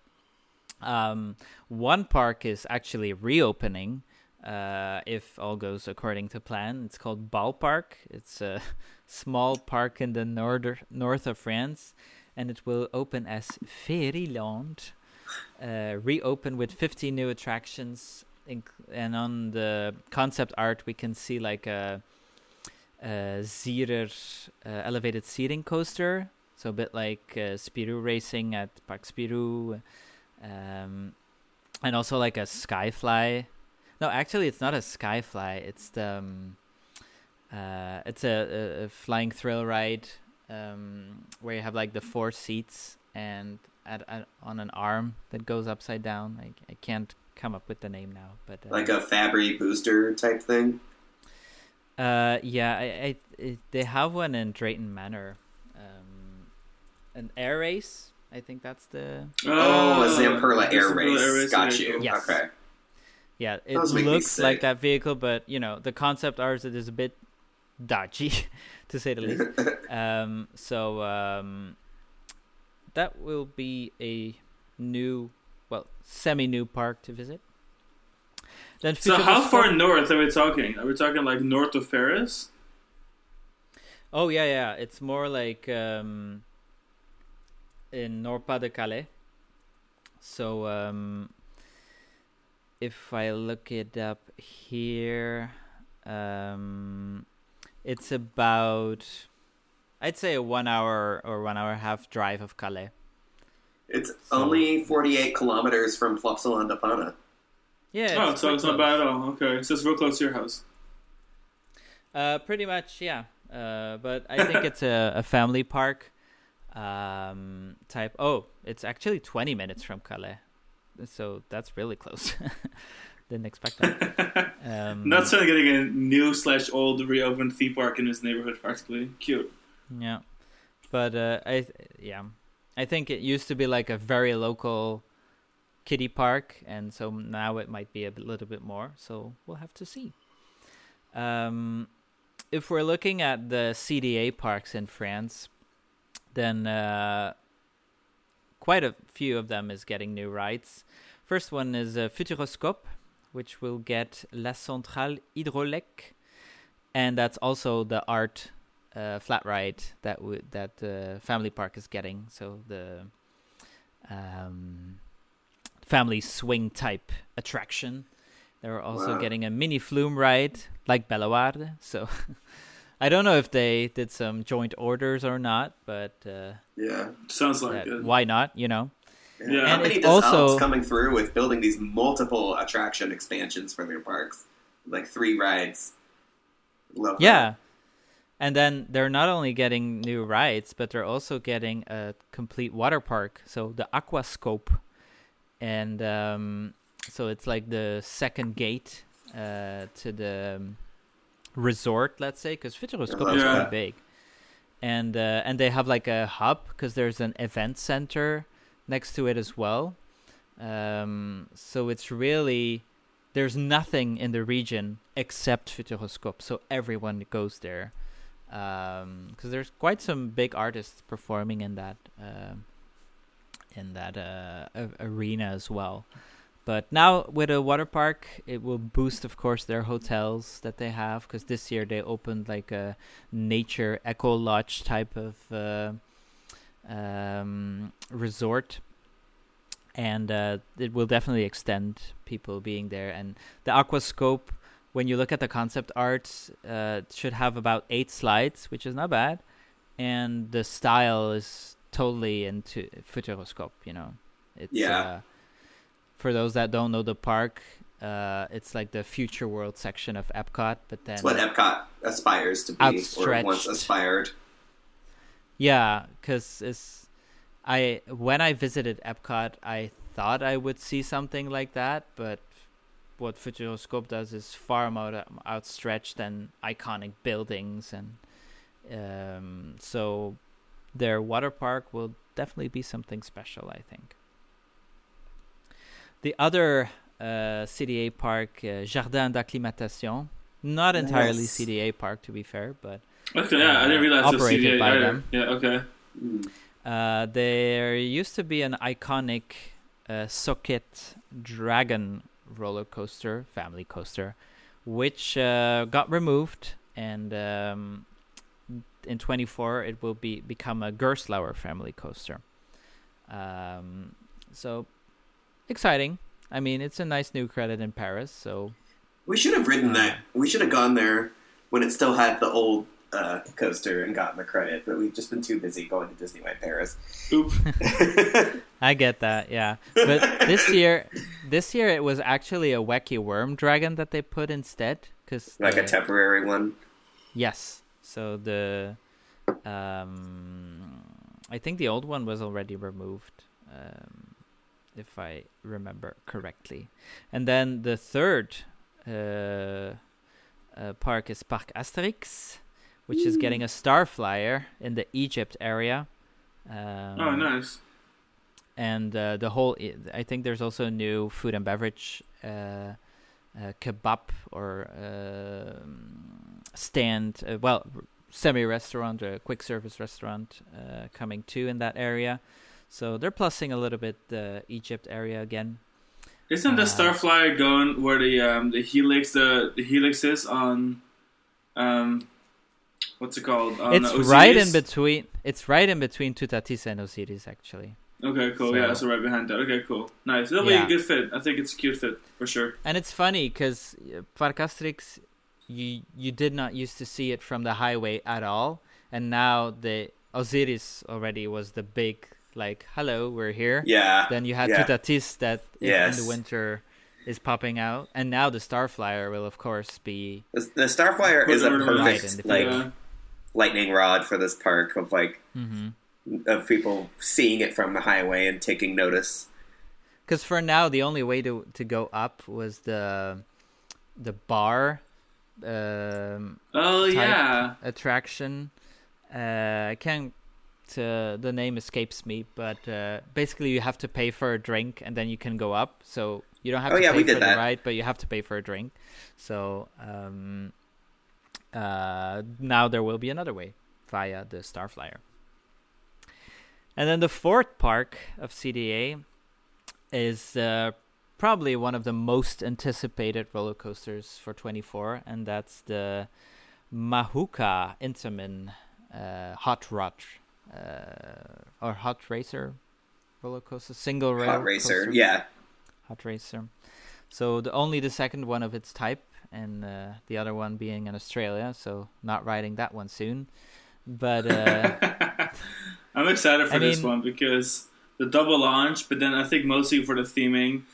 Um, one park is actually reopening. Uh, if all goes according to plan, it's called Bal Park. It's a small park in the north north of France, and it will open as Fairyland. Uh, reopen with 50 new attractions, inc- and on the concept art we can see like a, Zierer uh, elevated seating coaster, so a bit like uh, Spirou racing at Parc Spirou, um, and also like a Skyfly. No, actually, it's not a Skyfly. It's the um, uh, it's a, a, a flying thrill ride um, where you have like the four seats and at, at, on an arm that goes upside down. I, I can't come up with the name now, but uh, Like a Fabbri booster type thing. Uh, yeah, I, I, I they have one in Drayton Manor, um, an air race. I think that's the Oh, a Zamperla Air Zamperla Race. Got you. cool. Yes. Okay. yeah. It Those make me looks like that vehicle, but you know the concept art is a bit dodgy, to say the least. um, so um, that will be a new, well, semi-new park to visit. Then So how Futuroscope- far north are we talking? Are we talking like north of Paris? Oh yeah, yeah. It's more like um, in Nord de Calais. So um, if I look it up here, um, it's about I'd say a one hour or one hour and a half drive of Calais. It's So- only 48 kilometers from Plopsaland De Panne. Yeah. oh, so it's not bad at all. Okay, so it's real close to your house. Uh, pretty much, yeah. Uh, but I think it's a, a family park um, type. Oh, it's actually 20 minutes from Calais, so that's really close. Didn't expect that. Um, Not suddenly getting a new slash old reopened theme park in his neighborhood, practically cute. Yeah, but uh, I th- yeah, I think it used to be like a very local kiddie park, and so now it might be a little bit more. So we'll have to see. Um, if we're looking at the CDA parks in France, then uh, quite a few of them is getting new rides. First one is uh, Futuroscope, which will get La Centrale Hydraulique, and that's also the art uh, flat ride that w- that uh, Family Park is getting. So the um, family swing type attraction. They're also Wow. getting a mini flume ride like Bellewaerde. So I don't know if they did some joint orders or not, but uh, Yeah. Sounds like that- it. why not? You know. Yeah. How And many also- coming through with building these multiple attraction expansions for their parks? Like three rides. Love that. Yeah. And then they're not only getting new rides, but they're also getting a complete water park. So the Aquascope. And um, so it's like the second gate uh, to the um, resort, let's say, because Futuroscope is Yeah. quite big. And uh, and they have like a hub because there's an event center next to it as well. Um, so it's really there's nothing in the region except Futuroscope, so everyone goes there. Because there's quite some big artists performing in that um in that uh, arena as well. But now with a water park, it will boost, of course, their hotels that they have. Because this year they opened like a nature eco lodge type of uh, um, resort, and uh, it will definitely extend people being there. And the aquascope, when you look at the concept art, uh, should have about eight slides, which is not bad, and the style is totally into futuroscope. You know, it's Yeah. Uh, for those that don't know the park, uh, it's like the future world section of Epcot, but then It's what Epcot aspires to be, or Outstretched. once aspired. Yeah, because it's I when I visited Epcot, I thought I would see something like that, but what Futuroscope does is far more outstretched and iconic buildings, and um, so their water park will definitely be something special. I think. The other uh, CDA park, uh, Jardin d'Acclimatation, not entirely Yes. CDA park to be fair, but Okay, yeah, I didn't Uh, realize it was operated CDA by either. them. Yeah, okay. Mm. Uh, there used to be an iconic uh, Socket Dragon roller coaster, family coaster, which uh, got removed, and um, in 24 it will be become a Gerstlauer family coaster. Um, so exciting! I mean, it's a nice new credit in Paris. So We should have ridden that. We should have gone there when it still had the old uh, coaster and gotten the credit, but we've just been too busy going to Disneyland Paris. Oop. I get that, yeah. But this year, this year it was actually a wacky worm dragon that they put instead, because like a temporary one. Yes. So the um I think the old one was already removed. Um if I remember correctly. And then the third uh, uh park is Parc Asterix, which is getting a star flyer in the Egypt area. Um, Oh, nice. and uh, the whole i I think there's also a new food and beverage uh, uh, kebab or um stand uh, well semi restaurant a quick service restaurant uh, coming too in that area so they're plussing a little bit the Egypt area again Isn't the Uh, Starflyer going where the um, the helix the, the helix is on um what's it called? On it's Osiris? right in between it's right in between Tutatis and Osiris actually Okay, cool. So- yeah, so right behind that. Okay, cool. Nice. It'll Yeah. be a good fit. I think it's a cute fit for sure. And it's funny because Parc Asterix, you you did not used to see it from the highway at all, and now the Osiris already was the big like, hello, we're here. Yeah. Then you had yeah. Tutatis that if in the winter is popping out, and now the Starflyer will of course be The, the Starflyer is a it on Right, perfect like yeah. lightning rod for this park of like because of people seeing it from the highway and taking notice. Because for now the only way to to go up was the the bar um, Oh yeah. attraction. Uh, I can't. Uh, the name escapes me, but uh, basically you have to pay for a drink and then you can go up. So you don't have Oh, to yeah, pay for the that. ride, but you have to pay for a drink. So um, uh, now there will be another way via the Starflyer. And then the fourth park of CDA is uh, probably one of the most anticipated roller coasters for 24, and that's the Mahuka Intamin uh, Hot Rod uh, or Hot Racer roller coaster, single rail Hot racer, coaster. yeah. Hot Racer. So the only the second one of its type, and uh, the other one being in Australia. So not riding that one soon. But uh, I'm excited for I this mean- one because the double launch, but then I think mostly for the theming,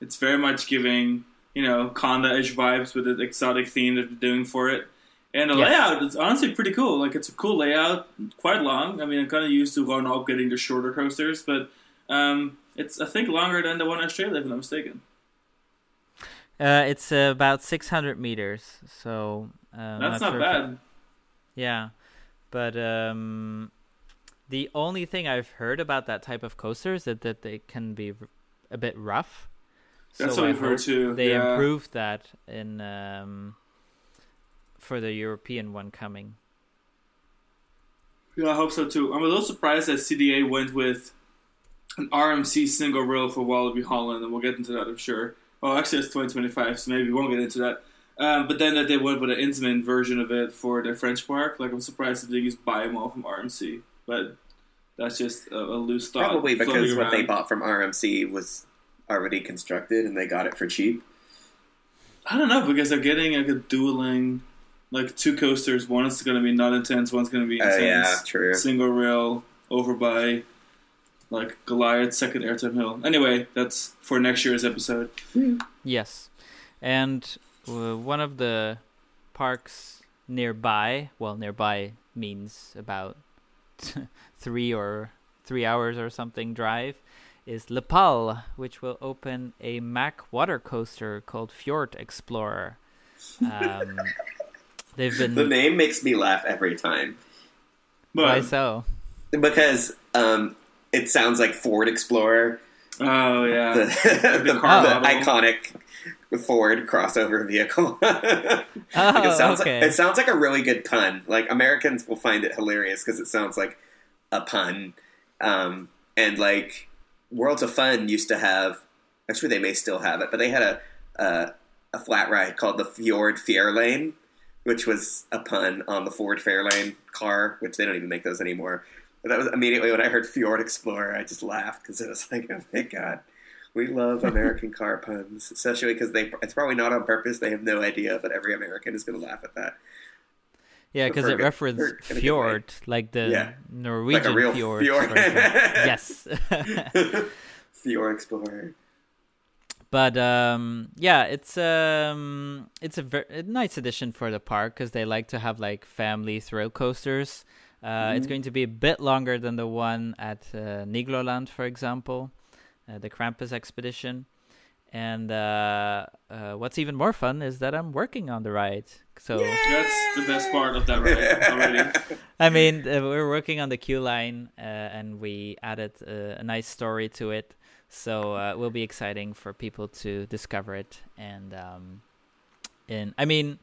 it's very much giving you know Conda-ish vibes with the exotic theme that they're doing for it. And the Yes. layout is honestly pretty cool. Like it's a cool layout, quite long. I mean, I'm kind of used to Ron Up getting the shorter coasters, but um, it's I think longer than the one in Australia, if I'm not mistaken. uh, it's uh, about 600 meters. So uh, That's not sure if it- bad. Yeah, but um, the only thing I've heard about that type of coaster is that, that they can be a bit rough. That's so what I we've heard hope too. They yeah. improved that in um, for the European one coming. Yeah, I hope so too. I'm a little surprised that CDA went with an RMC single rail for Walibi Holland, and we'll get into that, I'm sure. Well, actually, it's 2025, so maybe we won't get into that. Um, but then that they went with an Intamin version of it for their French park. Like, I'm surprised that they used Biomall from RMC, but that's just a, a loose thought. Probably because floating what they bought from RMC was already constructed and they got it for cheap. I don't know because they're getting like a dueling, like two coasters. One is going to be not intense. One's going to be Oh intense. yeah, true. single rail over by like Goliath second airtime hill. Anyway, that's for next year's episode. Yes, and uh, one of the parks nearby. Well, nearby means about three or three hours or something drive. Is Le Pal, which will open a Mack water coaster called Fjord Explorer. Um, they've been The name makes me laugh every time. why so? because um, it sounds like Ford Explorer, Oh yeah. the, the, car the iconic Ford crossover vehicle. Oh, Like, it sounds okay. like it sounds like a really good pun. Like Americans will find it hilarious because it sounds like a pun. Um, and like Worlds of Fun used to have, actually they may still have it, but they had a a, a flat ride called the Fjord Fairlane, which was a pun on the Ford Fairlane car, which they don't even make those anymore. But that was immediately when I heard Fjord Explorer, I just laughed because it was like, oh my god. We love American car puns, especially because they. It's probably not on purpose. They have no idea, but every American is going to laugh at that. Yeah, because it good- references for- in a good way. fjord, like the Yeah. Norwegian real fjord. fjord. yes. Fjord Explorer. but um, yeah, it's um, it's a, ver- a nice addition for the park because they like to have like family thrill coasters. Uh, It's Mhm. going to be a bit longer than the one at uh, Nigloland, for example, uh, the Krampus expedition. And uh, uh, what's even more fun is that I'm working on the ride. So That's the best part of that ride already. I mean, uh, we're working on the queue line, uh, and we added uh, a nice story to it. So uh, it will be exciting for people to discover it. And um, and I mean,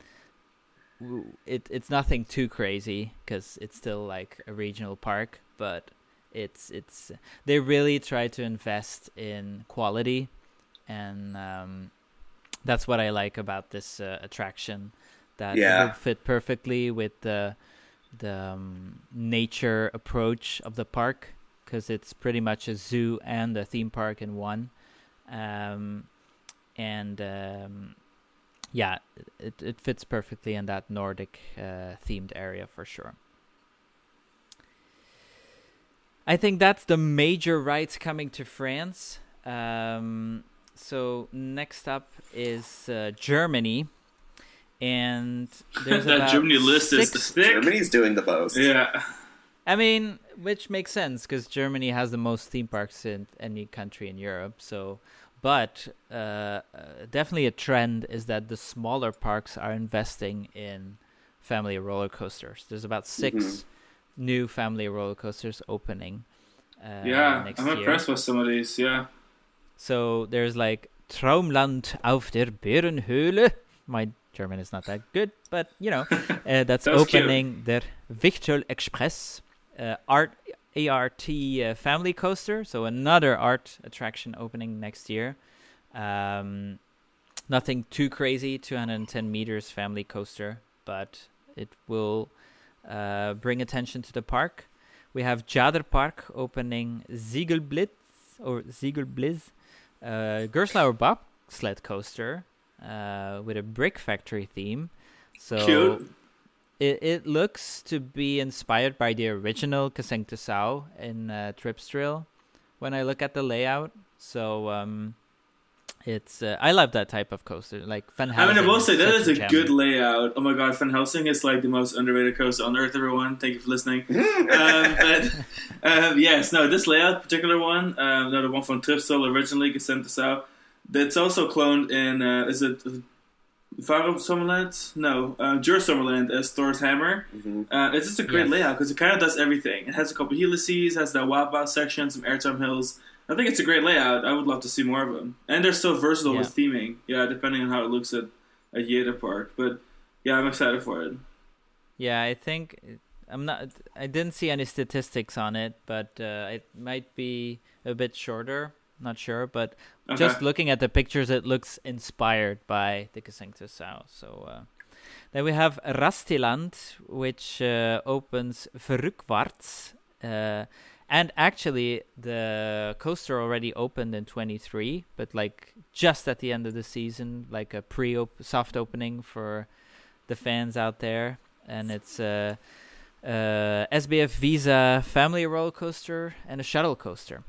it it's nothing too crazy because it's still like a regional park, but it's it's they really try to invest in quality, and um, that's what I like about this uh, attraction. That it Yeah. will fit perfectly with the the um, nature approach of the park because it's pretty much a zoo and a theme park in one. Um, and um, yeah, it, it fits perfectly in that Nordic uh, themed area for sure. I think that's the major rides coming to France. Um, so next up is uh, Germany, and there's that about Germany list is six thick. Germany's doing the most. Yeah. I mean, which makes sense because Germany has the most theme parks in any country in Europe. So, but uh, uh, definitely a trend is that the smaller parks are investing in family roller coasters. There's about 6 Mhm. new family roller coasters opening. Uh, yeah. next I'm year. impressed with some of these. Yeah. So there's like Traumland auf der Bärenhöhle. My German is not that good, but you know, uh, that's That cute. opening der Wichtel Express uh, art ART uh, family coaster. So another art attraction opening next year. Um, nothing too crazy, 210 meters family coaster, but it will uh, bring attention to the park. We have Jaderpark opening Ziegelblitz or Ziegelblitz, uh, Gerstlauer bobsled coaster uh, with a brick factory theme. So Cute. it it looks to be inspired by the original G'sengte Sau in uh, Tripsdrill when I look at the layout. So um, it's uh, I love that type of coaster, like Van I mean, I Helsing will say that such is a gem. good layout. Oh my god, Van Helsing is like the most underrated coaster on earth. Everyone, thank you for listening. um, but um, yes, no, this layout, particular one, um, no, the one from Tripsel originally gets sent us out. That's also cloned in. Uh, is it Fårup Sommerland? No, uh, Djurs Sommerland as Thor's Hammer. Mhm. Uh, it's just a great Yes. layout because it kind of does everything. It has a couple helices, has that wild bounce section, some airtime hills. I think it's a great layout. I would love to see more of them. And they're so versatile Yeah. with theming. Yeah, depending on how it looks at a Yeda Park. But yeah, I'm excited for it. Yeah, I think I'm not. I didn't see any statistics on it, but uh, it might be a bit shorter. Not sure, but Okay. just looking at the pictures, it looks inspired by the Gesenkte So uh, then we have Rastiland, which uh, opens Verrückwarts. And actually, the coaster already opened in 23, but like just at the end of the season, like a pre soft opening for the fans out there. And it's a uh, uh, SBF Visa family roller coaster and a shuttle coaster.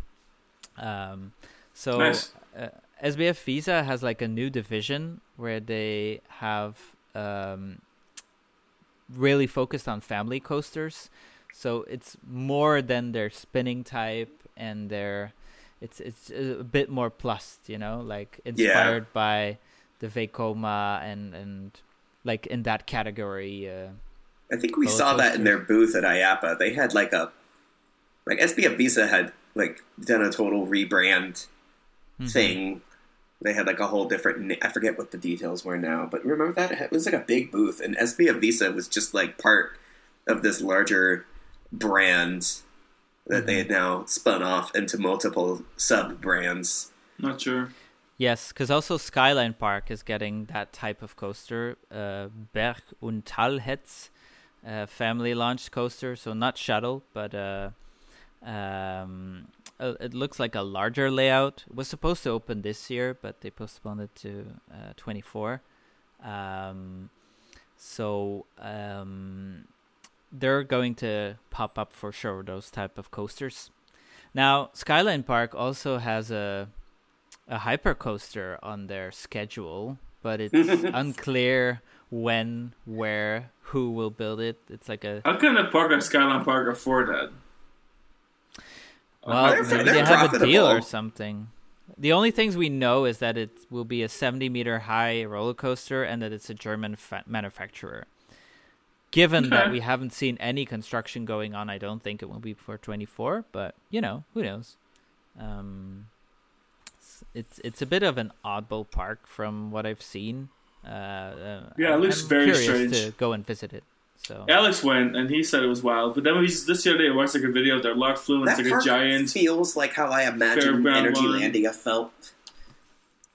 Um, so Nice. uh, SBF Visa has like a new division where they have um, really focused on family coasters. So it's more than their spinning type and their it's it's a bit more plus, you know, like inspired by the Vekoma and and like in that category. Uh, I think we saw that in their booth at IAAPA. They had like a like SBF Visa had like done a total rebrand thing. They had like a whole different. I forget what the details were now, but remember that it was like a big booth, and SBF Visa was just like part of this larger brand that they had now spun off into multiple sub brands. Not sure. Yes, because also Skyline Park is getting that type of coaster, uh, Berg und Talhetz, uh, family launched coaster. So not shuttle, but uh, um, uh, it looks like a larger layout. It was supposed to open this year, but they postponed it to uh, 24. Um, so um, they're going to pop up for sure. Those type of coasters. Now Skyline Park also has a a hyper coaster on their schedule, but it's unclear when, where, who will build it. It's like a How can a park like Skyline Park afford that? well, They're- maybe they're they have a deal or something. The only things we know is that it will be a 70 meter high roller coaster and that it's a German fa- manufacturer. Given that we haven't seen any construction going on, I don't think it will be for 24. But you know, who knows? Um, it's- it's it's a bit of an oddball park from what I've seen. Uh, uh, Yeah, it looks I'm very strange. to go and visit it. So Alex went and he said it was wild, but then we just, this the other day I watched like a video of their lark flew and it's like a giant. feels like how I imagine Energy one. Energylandia felt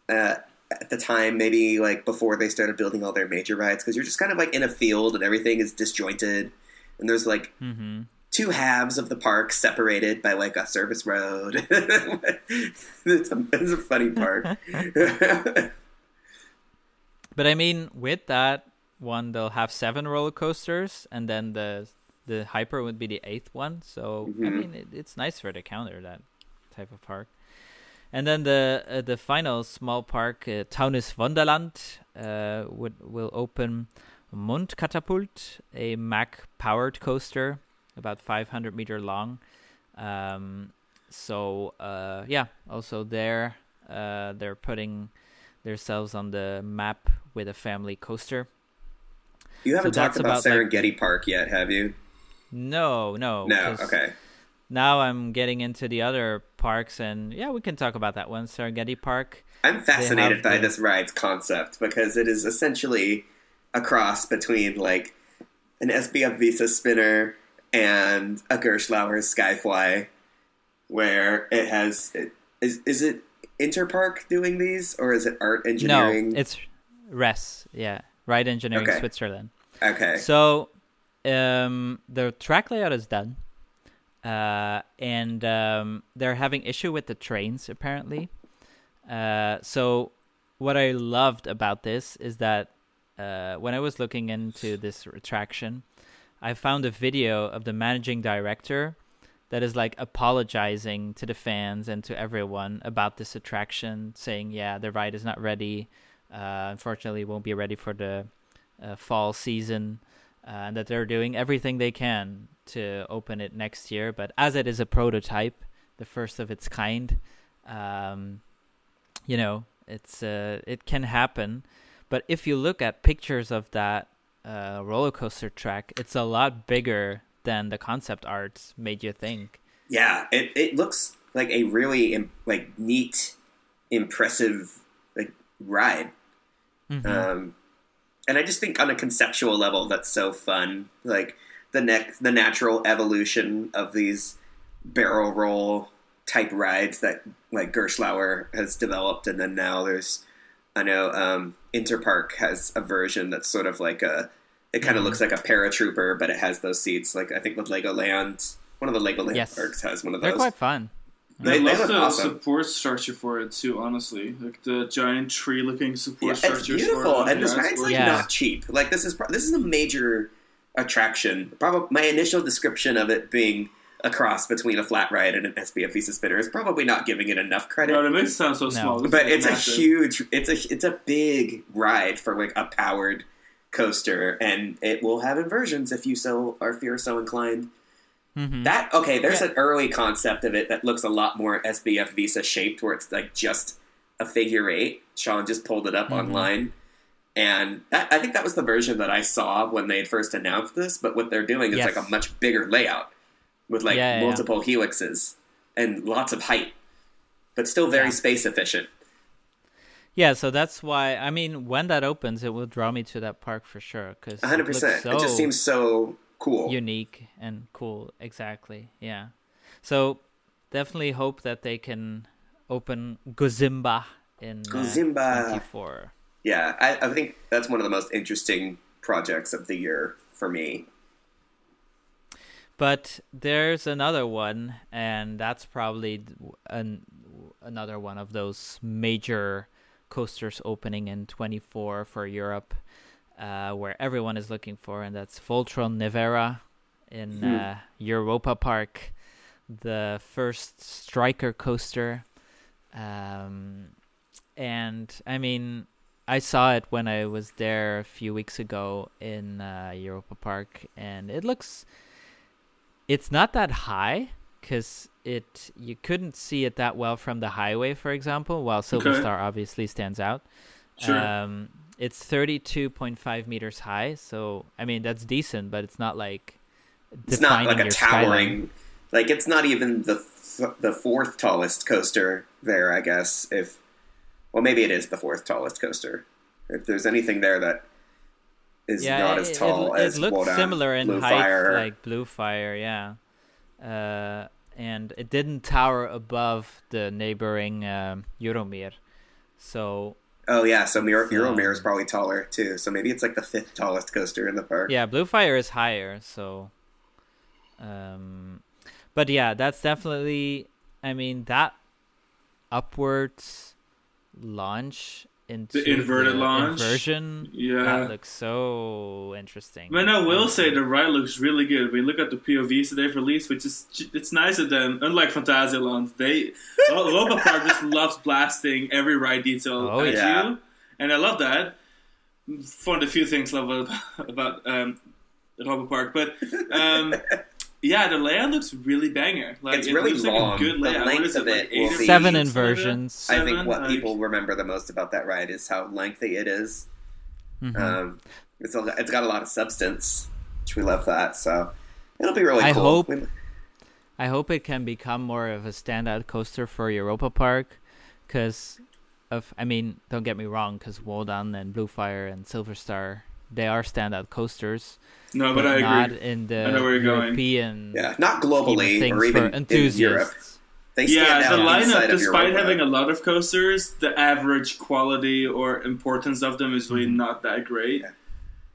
uh, at the time, maybe like before they started building all their major rides, because you're just kind of like in a field and everything is disjointed, and there's like hmm two halves of the park separated by like a service road. it's, a, it's a funny park. But I mean, with that one, they'll have seven roller coasters, and then the the hyper would be the eighth one. So I Mhm. mean, it, it's nice for the counter that type of park. And then the uh, the final small park, uh, Taunus Wonderland, uh, would will open Mundkatapult, a Mack powered coaster, about 500 meter long. Um, so uh, yeah, also there uh, they're putting themselves on the map with a family coaster. You haven't So talked about, about, like- Serengeti Park yet, have you? No, no, No. Okay. Now I'm getting into the other parks, and yeah, we can talk about that one, Serengeti Park. I'm fascinated by the- this ride's concept because it is essentially a cross between like an SBF Visa spinner and a Gerstlauer Skyfly, where it has it, is is it Interpark doing these or is it Art Engineering? No, it's RES, yeah, Ride Engineering Okay. Switzerland. okay. So um, the track layout is done, uh, and um, they're having issue with the trains apparently. Uh, so what I loved about this is that uh, when I was looking into this retraction, I found a video of the managing director that is like apologizing to the fans and to everyone about this attraction, saying, "Yeah, the ride is not ready. Uh, unfortunately, it won't be ready for the uh, fall season, uh, and that they're doing everything they can to open it next year. But as it is a prototype, the first of its kind, um, you know, it's uh, it can happen. But if you look at pictures of that uh, roller coaster track, it's a lot bigger than the concept art made you think. Yeah, it, it looks like a really im- like neat, impressive like ride. Mhm. Um, and I just think on a conceptual level, that's so fun. Like the next, the natural evolution of these barrel roll type rides that like Gerstlauer has developed, and then now there's, I know um, Interpark has a version that's sort of like a, it kind of Mhm. looks like a paratrooper, but it has those seats. Like I think with Legoland, one of the Legoland Yes. parks has one of those. They're quite fun. They- I they love the awesome. support structure for it too. Honestly, like the giant tree-looking support Yeah, it's beautiful, for it. and this it's ride's like Yeah. not cheap. Like this is this is a major attraction. Probably my initial description of it being a cross between a flat ride and an SBF Visa spinner is probably not giving it enough credit. No, it makes it sound so No. small. This but is it's a huge, it's a it's a big ride for like a powered coaster, and it will have inversions if you so or if you're so inclined. Mhm. That okay, there's Yeah. an early concept of it that looks a lot more SBF Visa shaped, where it's like just a figure eight. Sean just pulled it up Mhm. online, and that, I think that was the version that I saw when they had first announced this. But what they're doing is Yes. like a much bigger layout. with like Yeah, yeah, yeah. multiple helixes and lots of height, but still very Yeah. space efficient. Yeah, so that's why I mean, when that opens, it will draw me to that park for sure. Because hundred percent. It just seems so cool. unique and cool. Exactly. Yeah. So definitely hope that they can open Gozimba in uh, Gozimba. 24. Yeah, I, I think that's one of the most interesting projects of the year for me. But there's another one, and that's probably an, another one of those major coasters opening in 24 for Europe, uh, where everyone is looking for, and that's Voltron Nevera in Hmm. uh, Europa Park, the first Stryker coaster. Um, and I mean, I saw it when I was there a few weeks ago in uh, Europa Park, and it looks. It's not that high because it you couldn't see it that well from the highway, for example. While Silver Okay. Star obviously stands out. Sure. Um, it's thirty-two point five meters high, so I mean that's decent, but it's not like It's not like a towering, skyline. like it's not even the th- the fourth tallest coaster there. I guess if well, maybe it is the fourth tallest coaster. If there's anything there that is yeah, not it, as tall it, as it looks Wodan, similar in Blue height, Fire. like Blue Fire, yeah. Uh, and it didn't tower above the neighboring um, Euromir, so oh yeah, so Mir- So- Euromir is probably taller too. So maybe it's like the fifth tallest coaster in the park. yeah, Blue Fire is higher. So, um, but yeah, that's definitely. I mean that upwards launch into The inverted launch? inversion. Yeah. that looks so interesting. Man, I will say the ride looks really good. We look at the POVs that they've released, which is it's nice of them. Unlike Phantasialand, they Europa Park just loves blasting every ride detail Oh, at yeah. you, and I love that. One of the few things I love about, about um, Park, but um, yeah, the layout looks really banger. Like It's it really looks long. Like a good The layout. length of it, it like eight will or Seven something like that? inversions. I think what Like- people remember the most about that ride is how lengthy it is. Mhm. Um, it's a, it's got a lot of substance, which we love that. So it'll be really I cool. hope- We- I hope it can become more of a standout coaster for Europa Park, because of I mean, don't get me wrong, because Wodan and Blue Fire and Silver Star they are standout coasters, No, but I not agree. in the I know where you're going. European yeah, not globally things or even for in enthusiasts. Europe. They Yeah, the lineup, despite having a lot of coasters, the average quality or importance of them is really not that great. Yeah.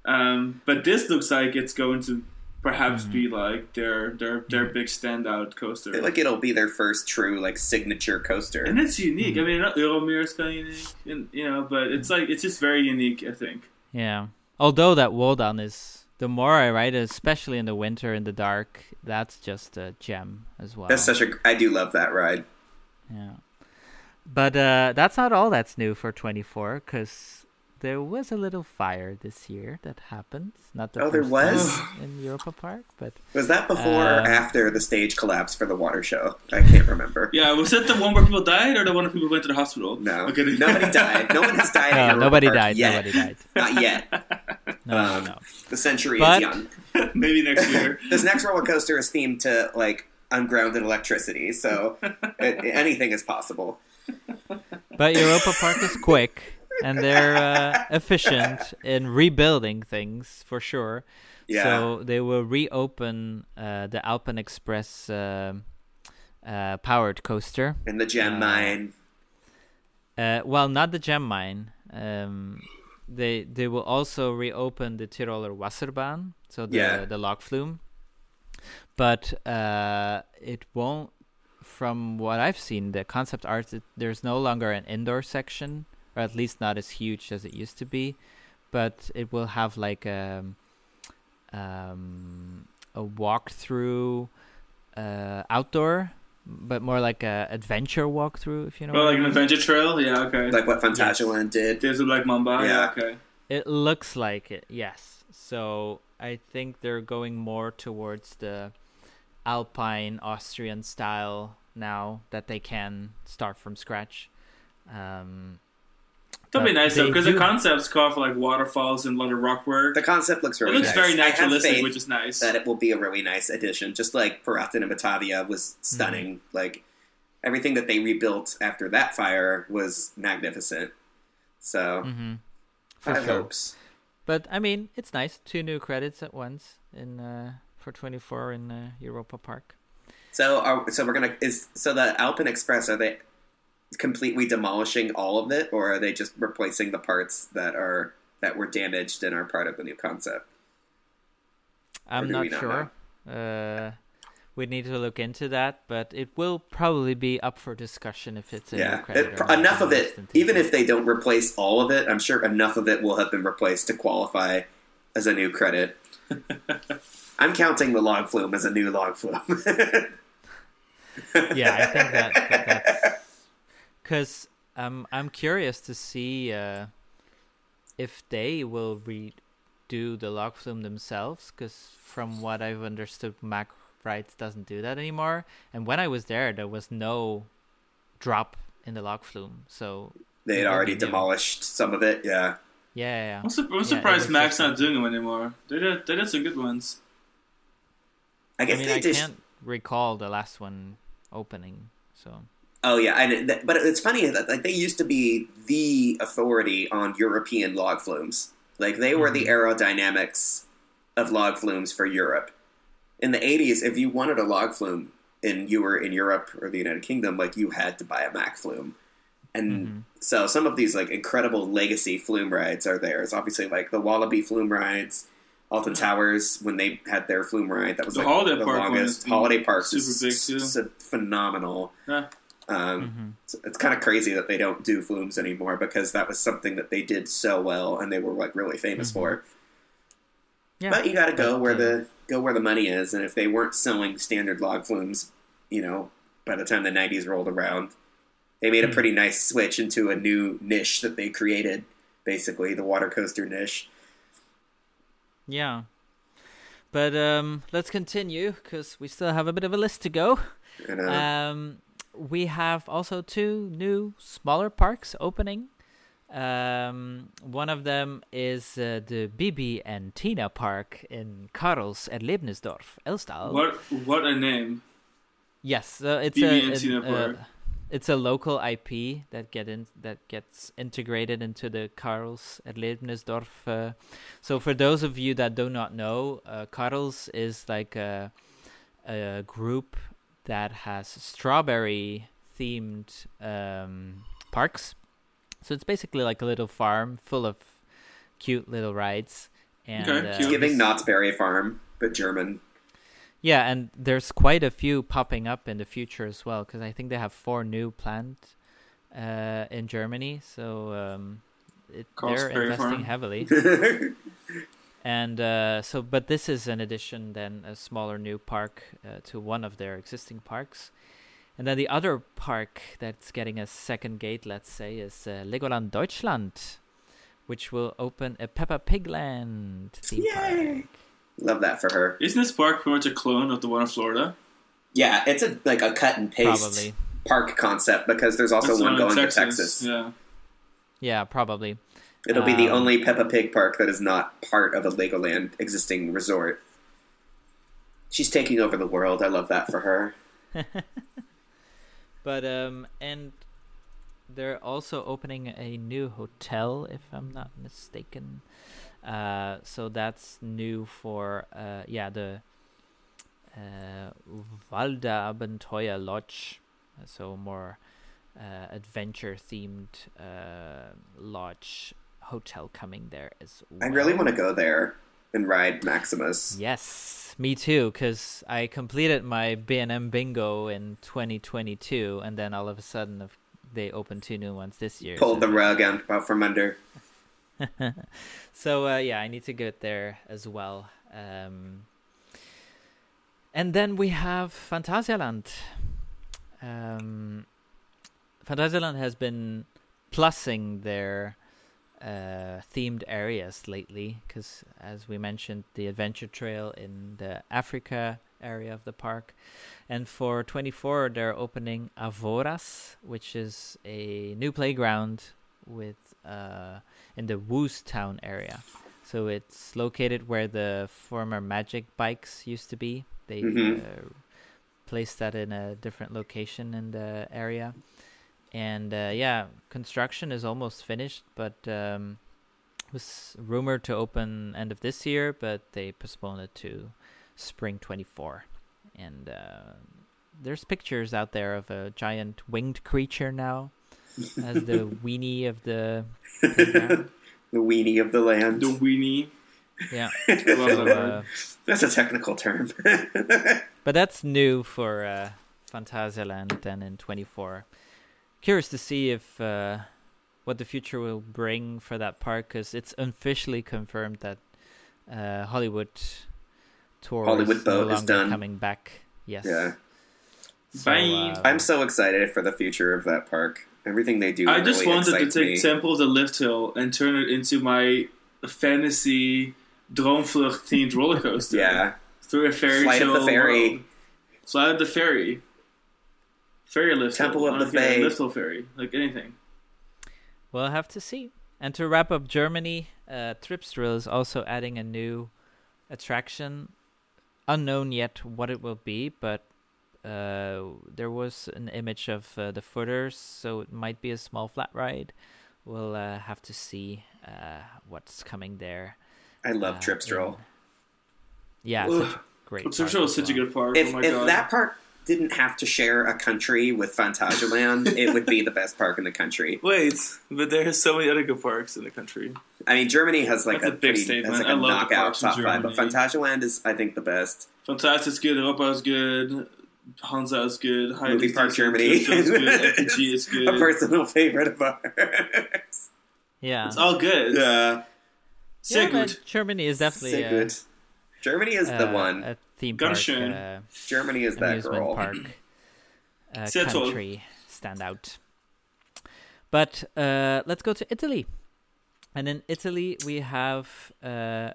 Um, but this looks like it's going to perhaps Mm-hmm. be like their their their big standout coaster. I feel like it'll be their first true like signature coaster. and it's unique. Mm-hmm. I mean, not Euromir is kind of unique, and, you know, but it's like it's just very unique. I think. Yeah. Although that Wodan is the more I ride it, especially in the winter in the dark, that's just a gem as well. That's such a. I do love that ride. Yeah. But uh, that's not all that's new for 24, because there was a little fire this year that happened. Not the Oh, there was? in Europa Park, but Was that before or Uh, after the stage collapse for the water show? I can't remember. Yeah, was it the one where people died, or the one where people went to the hospital? No, Okay. nobody died. No one has died. no, Europa nobody Park died. Yet. Nobody died. Not yet. No, Um, no, no. The century But- is young. Maybe next year. this next roller coaster is themed to like ungrounded electricity, so it, anything is possible. But Europa Park is quick and they're uh, efficient in rebuilding things for sure. Yeah. So they will reopen uh, the Alpen Express um uh, powered coaster. In the gem Uh, mine. Uh, well, not the gem mine. Um, they they will also reopen the Tiroler Wasserbahn, so the Yeah. the log flume. But uh, it won't. From what I've seen, the concept art, it, there's no longer an indoor section, or at least not as huge as it used to be. But it will have like a um, a walkthrough uh, outdoor, but more like a adventure walkthrough, if you know. Oh, what I like an adventure trail? Yeah, okay. Like what Phantasialand did. There's a Black Mamba? Yeah. Yeah, okay. It looks like it, yes. So I think they're going more towards the Alpine Austrian style now that they can start from scratch. Um, That'd be nice though, because the do- concepts call for like waterfalls and a lot of rock work. The concept looks really. it looks nice. very I have naturalistic, faith which is nice. that it will be a really nice addition. Just like Piraten in Batavia was stunning. Mm-hmm. Like everything that they rebuilt after that fire was magnificent. So hmm For I have sure. hopes. But I mean, it's nice. Two new credits at once in uh, for 24 in uh, Europa Park. So are so we're gonna is so the Alpine Express are they completely demolishing all of it, or are they just replacing the parts that are that were damaged and are part of the new concept? I'm not not sure. Uh, we need to look into that, but it will probably be up for discussion if it's a yeah, credit. It- enough of it. Even if they don't replace all of it, I'm sure enough of it will have been replaced to qualify as a new credit. I'm counting the log flume as a new log flume. Yeah, I think that- that- that's- Because um, I'm curious to see uh, if they will redo the log flume themselves. Because from what I've understood, Mack Rides doesn't do that anymore. And when I was there, there was no drop in the log flume. So they had Maybe already new. demolished some of it. Yeah. yeah, yeah, yeah. I'm, su- I'm it surprised was Mack's not doing them anymore. They did, they did some good ones. I I guess mean, they I just. can't recall the last one opening. So Oh yeah, and th- but it's funny that like they used to be the authority on European log flumes. Like they were the Arrow Dynamics of log flumes for Europe. In the '80s, if you wanted a log flume and you were in Europe or the United Kingdom, like you had to buy a Mack flume. And Mhm. so some of these like incredible legacy flume rides are there. It's obviously like the Walibi flume rides, Alton Towers when they had their flume ride. That was The like Holiday the Park longest. Holiday Park is big, phenomenal. Yeah. Um, mhm. so it's kind of crazy that they don't do flumes anymore because that was something that they did so well and they were like really famous Mhm. for. yeah, But you got to go where the go where the money is, and if they weren't selling standard log flumes, you know, by the time the '90s rolled around, they made a Hmm. pretty nice switch into a new niche that they created, basically the water coaster niche. yeah. But um, let's continue because we still have a bit of a list to go. Um, we have also two new smaller parks opening. Um, one of them is uh, the Bibi and Tina Park in Karls Erlebnisdorf, Elstal. What what a name! Yes, uh, it's Bibi a, Tina uh, it's a local IP that get in that gets integrated into the Karls Erlebnisdorf. Uh, so for those of you that do not know, uh, Karls is like a a group that has strawberry themed um, parks. So it's basically like a little farm full of cute little rides. And Okay, uh, giving this- Knott's Berry Farm, but German. yeah, and there's quite a few popping up in the future as well because I think they have four new planned uh, in Germany. So um, it, they're investing Farm. heavily, and uh, so but this is an addition then a smaller new park uh, to one of their existing parks. And then the other park that's getting a second gate, let's say, is uh, Legoland Deutschland, which will open a Peppa Pig Land theme Yay! park. Love that for her. Isn't this park pretty much a clone of the one in Florida? Yeah, it's a like a cut and paste Probably. park concept because there's also That's the one in going to Texas. Yeah. Yeah, probably. It'll be the Um, only Peppa Pig park that is not part of a Legoland existing resort. She's taking over the world. I love that for her. But um, and they're also opening a new hotel, if I'm not mistaken. Uh, so that's new for uh, yeah the uh, Valda Abenteuer Lodge, so more uh, adventure themed uh, lodge hotel coming there as well. I really want to go there and ride Maximus. Yes, me too. Because I completed my B and M bingo in 2022, and then all of a sudden they opened two new ones this year. Pulled so, the rug out out from under. so uh, yeah, I need to get there as well. Um, and then we have Phantasialand. Um, Phantasialand has been plussing their uh, themed areas lately because, as we mentioned, the adventure trail in the Africa area of the park, and for 24 they're opening Avoras, which is a new playground with uh, in the Wuze Town area. So it's located where the former Magic bikes used to be. They Mhm. uh, placed that in a different location in the area, and uh, yeah, construction is almost finished, but um, was rumored to open end of this year, but they postponed it to spring 24. And uh, there's pictures out there of a giant winged creature now as the weenie of the the weenie of the land. The weenie. yeah. Love So, uh, That's a technical term. but that's new for uh, Phantasialand then in 24. Curious to see if uh, what the future will bring for that park because it's officially confirmed that uh, Hollywood tour Hollywood is no Boat is done. coming back. Yes. yeah. So, Bye. uh, I'm so excited for the future of that park. Everything they do I just really wanted to take me. samples of Lift Hill and turn it into my fantasy Droomvlucht themed roller coaster. Yeah. Through a fairy Flight of tale the Fairy. world. Flight of the Fairy. Fairy Lift Temple of the I don't Fae. Lift Fairy. Like anything. We'll have to see. And to wrap up Germany, uh, Tripsdrill is also adding a new attraction. Unknown yet what it will be, but uh, there was an image of uh, the footers, so it might be a small flat ride. We'll uh, have to see uh, what's coming there. I love uh, Tripsdrill. in- Yeah, Ugh. such a great. But park Tripsdrill as is such a good park. If oh my if god. that park didn't have to share a country with Phantasialand, it would be the best park in the country. Wait, but there's so many other good parks in the country. I mean, Germany has like That's a, a big pretty, statement. has like I a love the knockout parks in top five, but Germany. Phantasialand is, I think, the best. Fantastic is good, Europa is good, Hansa is good, Heide Movie is Park Germany Tripsdrill is good, FPG is good. a personal favorite of ours. Yeah, It's all good. yeah, Sehr yeah, good. Germany is definitely so uh, good. Germany is the uh, one. a theme Ganz park. schön. Uh, Germany is that amusement girl. park uh, Sehr country stand out. But uh, let's go to Italy. And in Italy, we have, uh,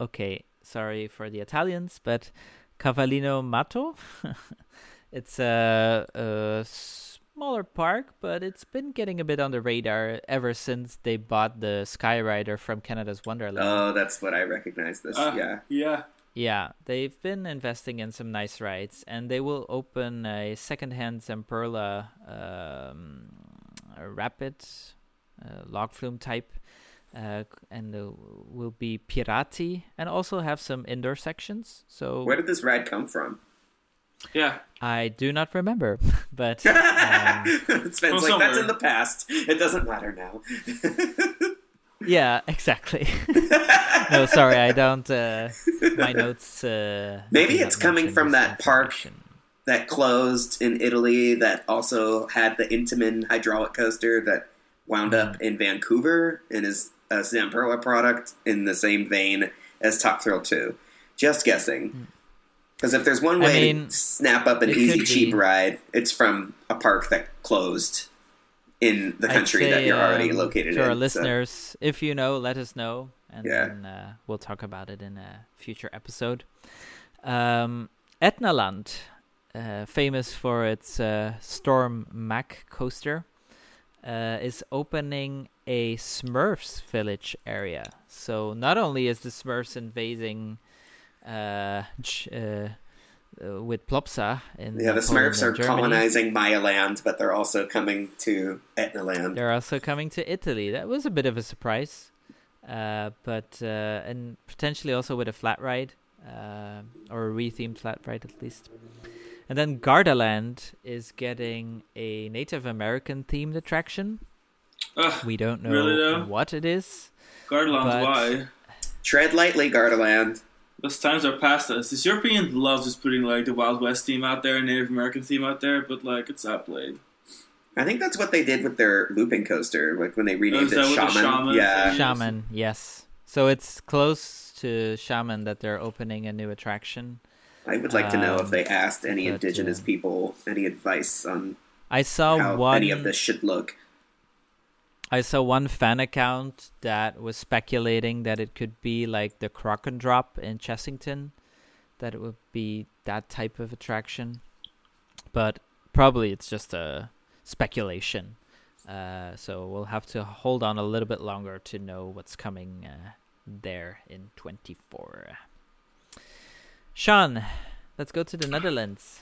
okay, sorry for the Italians, but Cavallino Matto. it's a, a smaller park, but it's been getting a bit on the radar ever since they bought the Skyrider from Canada's Wonderland. Oh, that's what I recognize this. Ah, yeah. Yeah. Yeah, they've been investing in some nice rides, and they will open a second-hand Zamperla um, rapid uh, log flume type, uh, and uh, will be Pirati, and also have some indoor sections. So Where did this ride come from? Yeah. I do not remember, but um, Sven's From like, that's in the past. It doesn't matter now. yeah, exactly. no, sorry, I don't. Uh, my notes. Uh, Maybe it's coming from that park that closed in Italy that also had the Intamin hydraulic coaster that wound up Mm-hmm. in Vancouver and is a Zamperla product in the same vein as Top Thrill 2. Just guessing. Because if there's one Hmm. I way mean, to snap up an easy, cheap ride, it's from a park that closed in the country that you're already um, located to in. our so- listeners, if you know, let us know, and Yeah. then uh, we'll talk about it in a future episode. Um, Etnaland, uh, famous for its uh, Storm Mack coaster, uh, is opening a Smurfs village area. So not only is the Smurfs invading uh, ch- uh, with Plopsa in yeah, the Smurfs are Germany, colonizing Majaland, but they're also coming to Etna land. They're also coming to Italy. That was a bit of a surprise, uh, but uh, and potentially also with a flat ride uh, or a rethemed flat ride at least. And then Gardaland is getting a Native American themed attraction. Ugh, We don't know Really, what it is. Gardaland, why? Tread lightly, Gardaland. Those times are past us. This European loves just putting like the Wild West theme out there, Native American theme out there, but like it's outplayed. I think that's what they did with their looping coaster, like when they renamed is it that what the Shaman. Shaman yeah, Shaman, yes. So it's close to Shaman that they're opening a new attraction. I would like to know if Um, they asked any but, indigenous uh, people any advice on I saw how one. any of this should look. I saw one fan account that was speculating that it could be like the Croc and Drop in Chessington, that it would be that type of attraction. But probably it's just a speculation. Uh, so we'll have to hold on a little bit longer to know what's coming uh, there in 24. Sean, let's go to the Netherlands.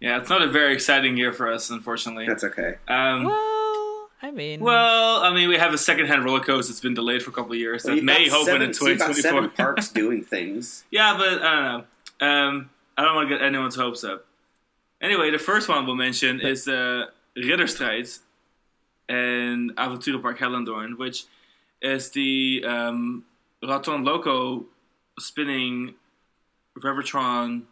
Yeah, it's not a very exciting year for us, unfortunately. That's okay. Um, Well, I mean, well, I mean, we have a second-hand roller coaster that's been delayed for a couple of years Well, that you've may got open in seven- you've got 2024. seven parks doing things. Yeah, but I don't know. Um, I don't want to get anyone's hopes up. Anyway, the first one we'll mention is the Ridderstrijd and Avonturenpark Hellendoorn, which is the um, Raton Loco spinning Reverchon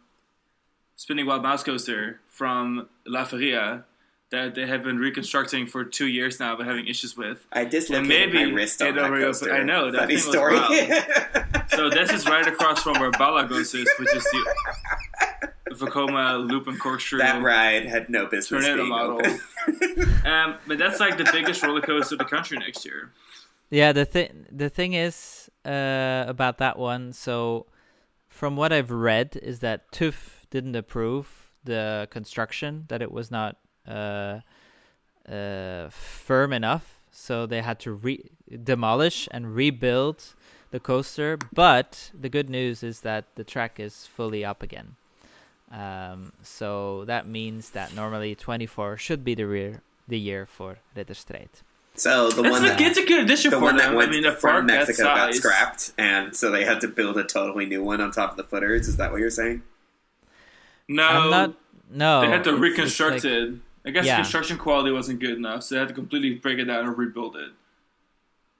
spinning wild mouse coaster from La Feria that they have been reconstructing for two years now, but having issues with. I dislocated maybe my wrist on it'll that coaster. I know, that Funny thing was story. wild. So this is right across from where Balagos is, which is the Vekoma Loop and Corkscrew. that ride had no business Tornado being model. open. Um, but that's like the biggest roller coaster of the country next year. Yeah, the thing the thing is uh, about that one. So, from what I've read, is that TÜV didn't approve the construction; that it was not uh, uh, firm enough, so they had to re- demolish and rebuild the coaster. But the good news is that the track is fully up again. Um, so that means that normally 24 should be the rear the year for Ridderstrijd. So the That's one a, that it's a good addition the for one that went I mean, a from Mexico got size. scrapped, and so they had to build a totally new one on top of the footers. Is that what you're saying? No, I'm not. No, they had to it's- it's reconstruct like- it. I guess Yeah. the construction quality wasn't good enough, so they had to completely break it down and rebuild it.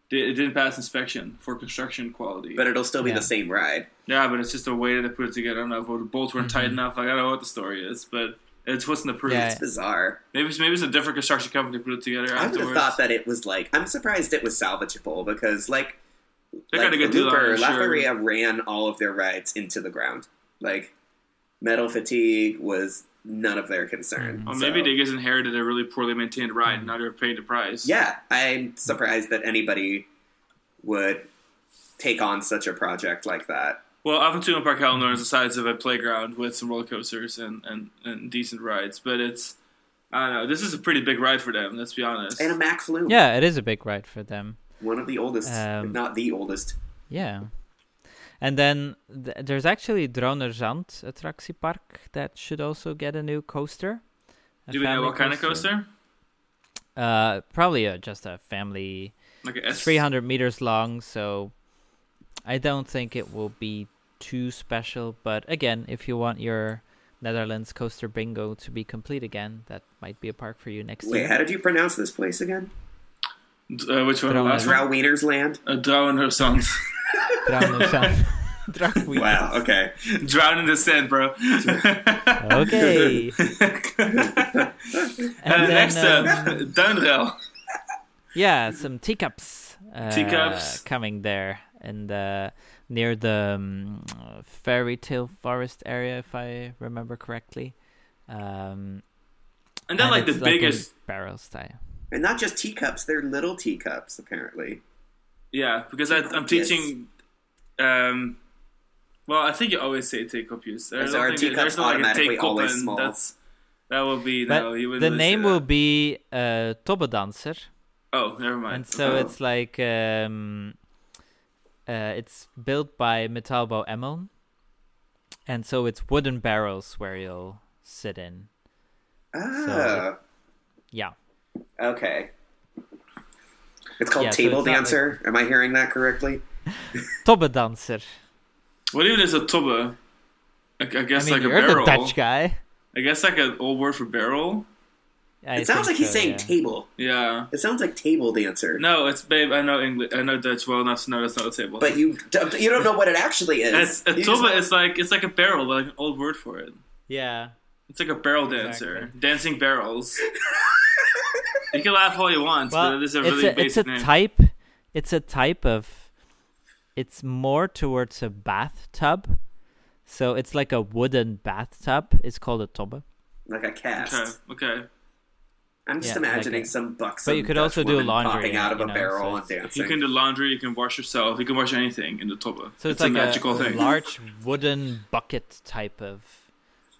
It didn't pass inspection for construction quality. But it'll still be Yeah. the same ride. yeah, but it's just the way that they put it together. I don't know if the bolts weren't tight Mhm. enough. Like, I don't know what the story is, but it wasn't approved. Yeah. It's bizarre. Maybe it's, maybe it's a different construction company put it together I would have thought that it was like. I'm surprised it was salvageable because, like, They like got a good the Looper, it, La sure. Feria ran all of their rides into the ground. Like, metal fatigue was none of their concern. Mhm. Or So- maybe they just inherited a really poorly maintained ride, Mm. and now they're paying the price. Yeah, I'm surprised that anybody would take on such a project like that. Well, Avonturen Park Hellendoorn is the size of a playground with some roller coasters and, and, and decent rides, but it's I don't know. This is a pretty big ride for them. Let's be honest. And a Mack Flume. Yeah, it is a big ride for them. One of the oldest, Um, if not the oldest. Yeah. And then th- there's actually Drouwenerzand Attractiepark that should also get a new coaster. A Do we know family what kind of coaster? Uh, probably a, just a family, Like a S. 300 meters long. So I don't think it will be too special. But again, if you want your Netherlands coaster bingo to be complete again, that might be a park for you next Wait, year. Wait, how did you pronounce this place again? Uh, which one? The Drouwenerzand. last? Drow Wiener's Land? Uh, and her sons. Drouwenerzand. Drouwenerzand. Wow, okay. Drown in the sand, bro. Okay. uh, And next then, up, um, Yeah, some teacups. Uh, Teacups. coming there and uh, near the um, fairy tale forest area, if I remember correctly. Um, And then, like, the it's in biggest. barrel style. And not just teacups, they're little teacups, apparently. Yeah, because I, I'm teaching. Um, well, I think you always say take up use. I Is don't our think it- teacups there's not like a automatically always and small? That's that will be But no. You the name will be uh, Tobbedanser, Oh, never mind. and so Oh. it's like um, uh, it's built by Metallbau Emmeln, and so it's wooden barrels where you'll sit in. Ah, Yeah, okay. It's called Yeah, so Table it's not Dancer. Am I hearing that correctly? Tobbedanser. What even is a tubba? I, I I guess mean, like a you're barrel. the Dutch guy. I guess like an old word for barrel. I it sounds like he's so, saying yeah. table. Yeah. It sounds like table dancer. No, it's babe. I know English. I know Dutch well enough to know that's not a table. But you don't- you don't know what it actually is. it's, a You tuba is like it's like a barrel, like an old word for it. Yeah. It's like a barrel dancer, Exactly. dancing barrels. you can laugh all you want, Well, but it is a it's really a it's a name. type. It's a type of. It's more towards a bathtub, so it's like a wooden bathtub. It's called a tobbe. like a cast. Okay, okay. I'm just Yeah, like imagining a- some buxom But you could Dutch also do laundry popping out of you a know, barrel so and it's- dancing. You can do laundry. You can wash yourself. You can wash anything in the tuba. So it's, a like magical a thing. large wooden bucket type of.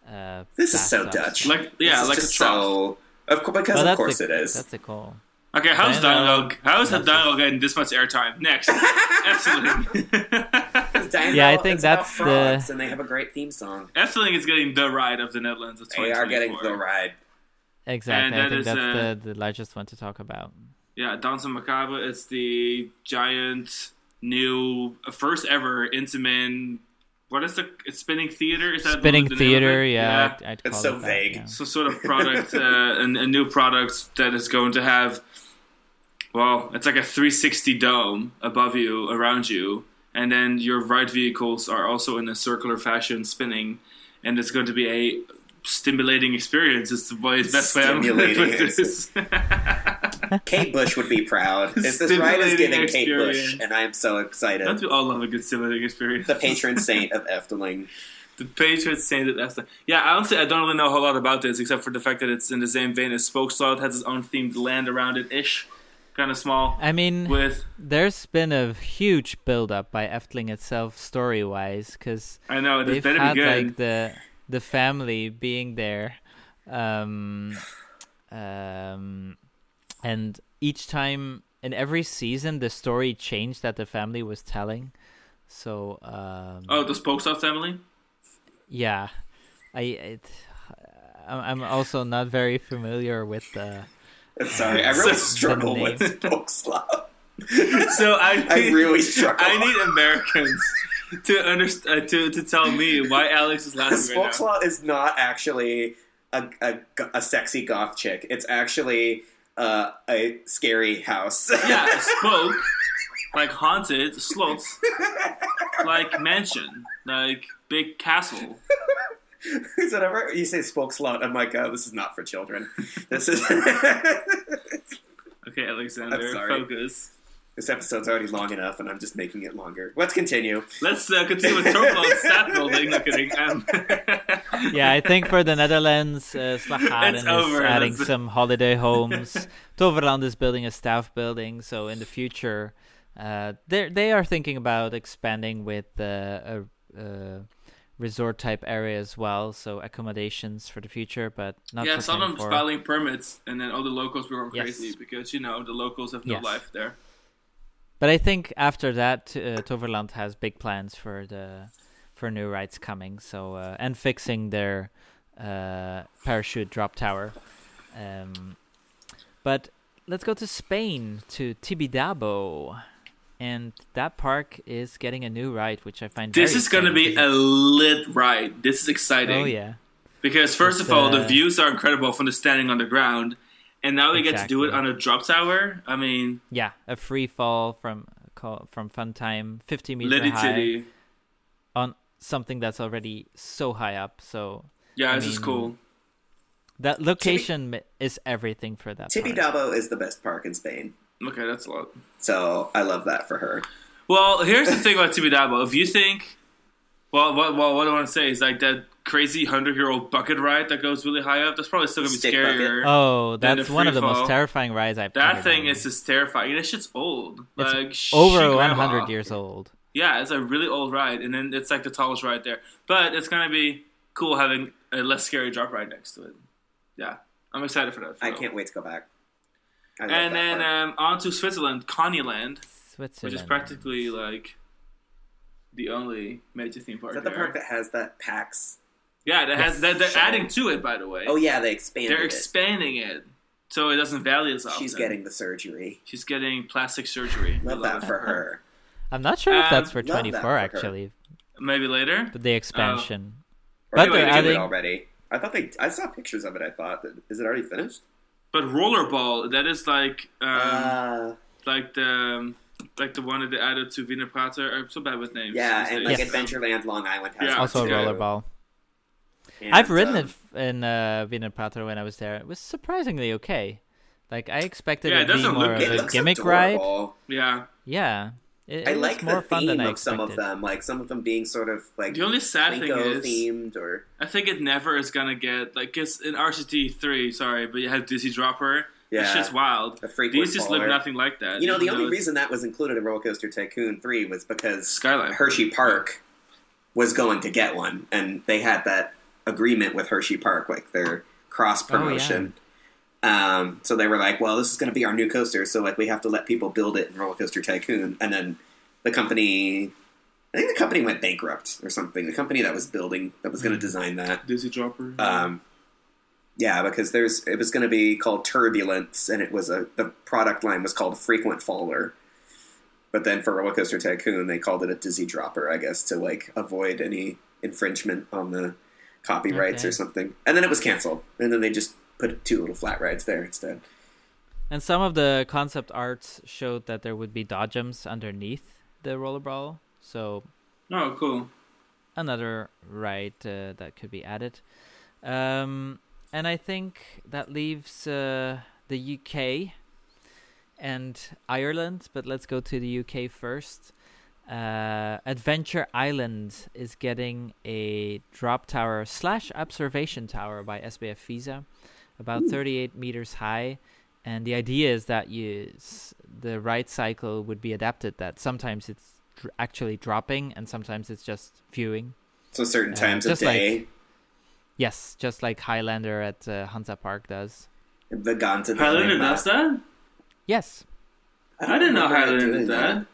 Uh, This is so. Dutch. like yeah, This like a just trough. so of course because Well, of course the, it is. That's the call. Okay, how's Dialogue. dialogue? How is the dialogue getting this much airtime? Next, Efteling. Dino, Yeah, I think it's about that's the- frogs, and they have a great theme song. Efteling is getting the ride of the Netherlands of They are getting the ride. Exactly. And I that think is, that's uh, the, the largest one to talk about. Yeah, Danse Macabre is the giant new first ever Intamin. What is the it's spinning theater? Is that Spinning the name of theater, it? yeah. I'd, I'd It's so it that, vague. yeah. some sort of product, uh, a, a new product that is going to have, well, it's like a 360 dome above you, around you, and then your ride vehicles are also in a circular fashion spinning, and it's going to be a stimulating experience. Is the way- best way I'm going to Stimulating put this. Kate Bush would be proud. If this ride is Stimulating giving Kate Bush, experience. and I am so excited. Don't we all love a good stimulating experience? the patron saint of Efteling. The patron saint of Efteling. Yeah, honestly, I don't really know a whole lot about this except for the fact that it's in the same vein as Spookslot, has its own themed land around it ish, kind of small. I mean, With there's been a huge build up by Efteling itself, story wise, because I know this they've better had be good. like the the family being there, um, um, and each time in every season the story changed that the family was telling. So um, oh, the Spookslot family. yeah, I it, I'm I'm also not very familiar with the. Sorry, I really So- struggle the with name. Spookslot. So I, I really struggle. I need Americans to understand uh, to to tell me why Alex is laughing right is not actually a, a, a sexy goth chick. It's actually uh, a scary house. Yeah, spoke, like haunted, slots, like mansion, like big castle. Because whenever you say Spookslot, I'm like, oh, this is not for children. This is. Okay, Alexander, focus. This episode's already long enough, and I'm just making it longer. Let's continue. Let's uh, continue with Toverland's stat building. Um, Yeah, I think for the Netherlands, uh, Slagharen is over, adding that's- some holiday homes. Toverland is building a staff building, so in the future, uh, they they are thinking about expanding with uh, a, a resort type area as well. So accommodations for the future, but not yeah, some of them 24. filing permits, and then all the locals were going Yes. crazy because you know the locals have no Yes. life there. But I think after that, uh, Toverland has big plans for the for new rides coming. So uh, and fixing their uh, parachute drop tower. Um, but let's go to Spain to Tibidabo, and that park is getting a new ride, which I find This is going to be a lit ride. This is exciting. Oh yeah, Because first It's, of all, the uh, views are incredible from the standing on the ground, and now we get to do it on a drop tower. I mean, yeah, a free fall from from Funtime, fifty meter Liddy high Titty. on something that's already so high up. So Yeah, I this is cool. That location mi- is everything for that. park. Tibidabo is the best park in Spain, Okay, that's a lot. so I love that for her. Well, here's the thing about Tibidabo. If you think, well, what, well, what I want to say is like that crazy hundred year old bucket ride that goes really high up. That's probably still gonna be Stick scarier. Oh, that's one of the free fall. most terrifying rides I've that ever thing done. is just terrifying. That shit's old. It's like over shit, 100 years old. Yeah, it's a really old ride, and then it's like the tallest ride there. But it's gonna be cool having a less scary drop ride next to it. Yeah, I'm excited for that. I film. can't wait to go back. I love And that then park. um, on to Switzerland, Conny-Land, Switzerland. which is practically like the only major theme park is that the there. park that has that PAX? Yeah, that has that, they're Show. adding to it. By the way, Oh yeah, they expanded they're it. expanding it so it doesn't value as often. She's getting the surgery. she's getting plastic surgery. We Love that it for her. I'm not sure if Um, that's for love that 24 for her. actually, Maybe later. but the expansion. Or But did they they're adding- it already. I thought they. I saw pictures of it. I thought, is it already finished? But rollerball, that is like um, uh, like the um, like the one that they added to Wiener Prater. I'm so bad with names. yeah, and days. like Adventureland Long Island has Yeah, also a too. rollerball. And, I've ridden um, it in uh, Wiener Prater when I was there. It was surprisingly okay. Like I expected Yeah, it it to be doesn't more look- of It a looks gimmick ride. Yeah. Yeah, it, I it like more the fun theme than I of some of them, like some of them being sort of like The only sad thing Plinko is, themed or I think it never is gonna get like, cause in RCT three, sorry, but you have Dizzy Dropper. yeah, That shit's wild. a frequent These just look nothing like that. You know, the only though it's reason that was included in Roller Coaster Tycoon 3 was because Skyline. Hershey Park was going to get one, and they had that agreement with Hershey Park, like their cross promotion. Um, so they were like, "Well, this is going to be our new coaster, so like we have to let people build it in Roller Coaster Tycoon." And then the company, I think the company went bankrupt or something. The company that was building that was going to design that, Dizzy Dropper. um, yeah, because there's it was going to be called Turbulence, and it was a the product line was called Frequent Faller. But then for Roller Coaster Tycoon, they called it a Dizzy Dropper, I guess, to like avoid any infringement on the copyrights Okay. or something. And then it was canceled, and then they just put two little flat rides there instead. And some of the concept arts showed that there would be dodgems underneath the rollerball, so oh, cool. another ride uh, that could be added. Um, and I think that leaves uh, the UK and Ireland, but let's go to the UK first. Uh, Adventure Island is getting a drop tower slash observation tower by SBF Visa, about 38 meters high. And the idea is that you the ride cycle would be adapted. That sometimes it's dr- actually dropping, and sometimes it's just viewing. So certain Uh, times of just like- day, Yes, just like Highlander at uh, Hansa Park does. the gone Highlander does that? Yes. I didn't know Highlander doing did that.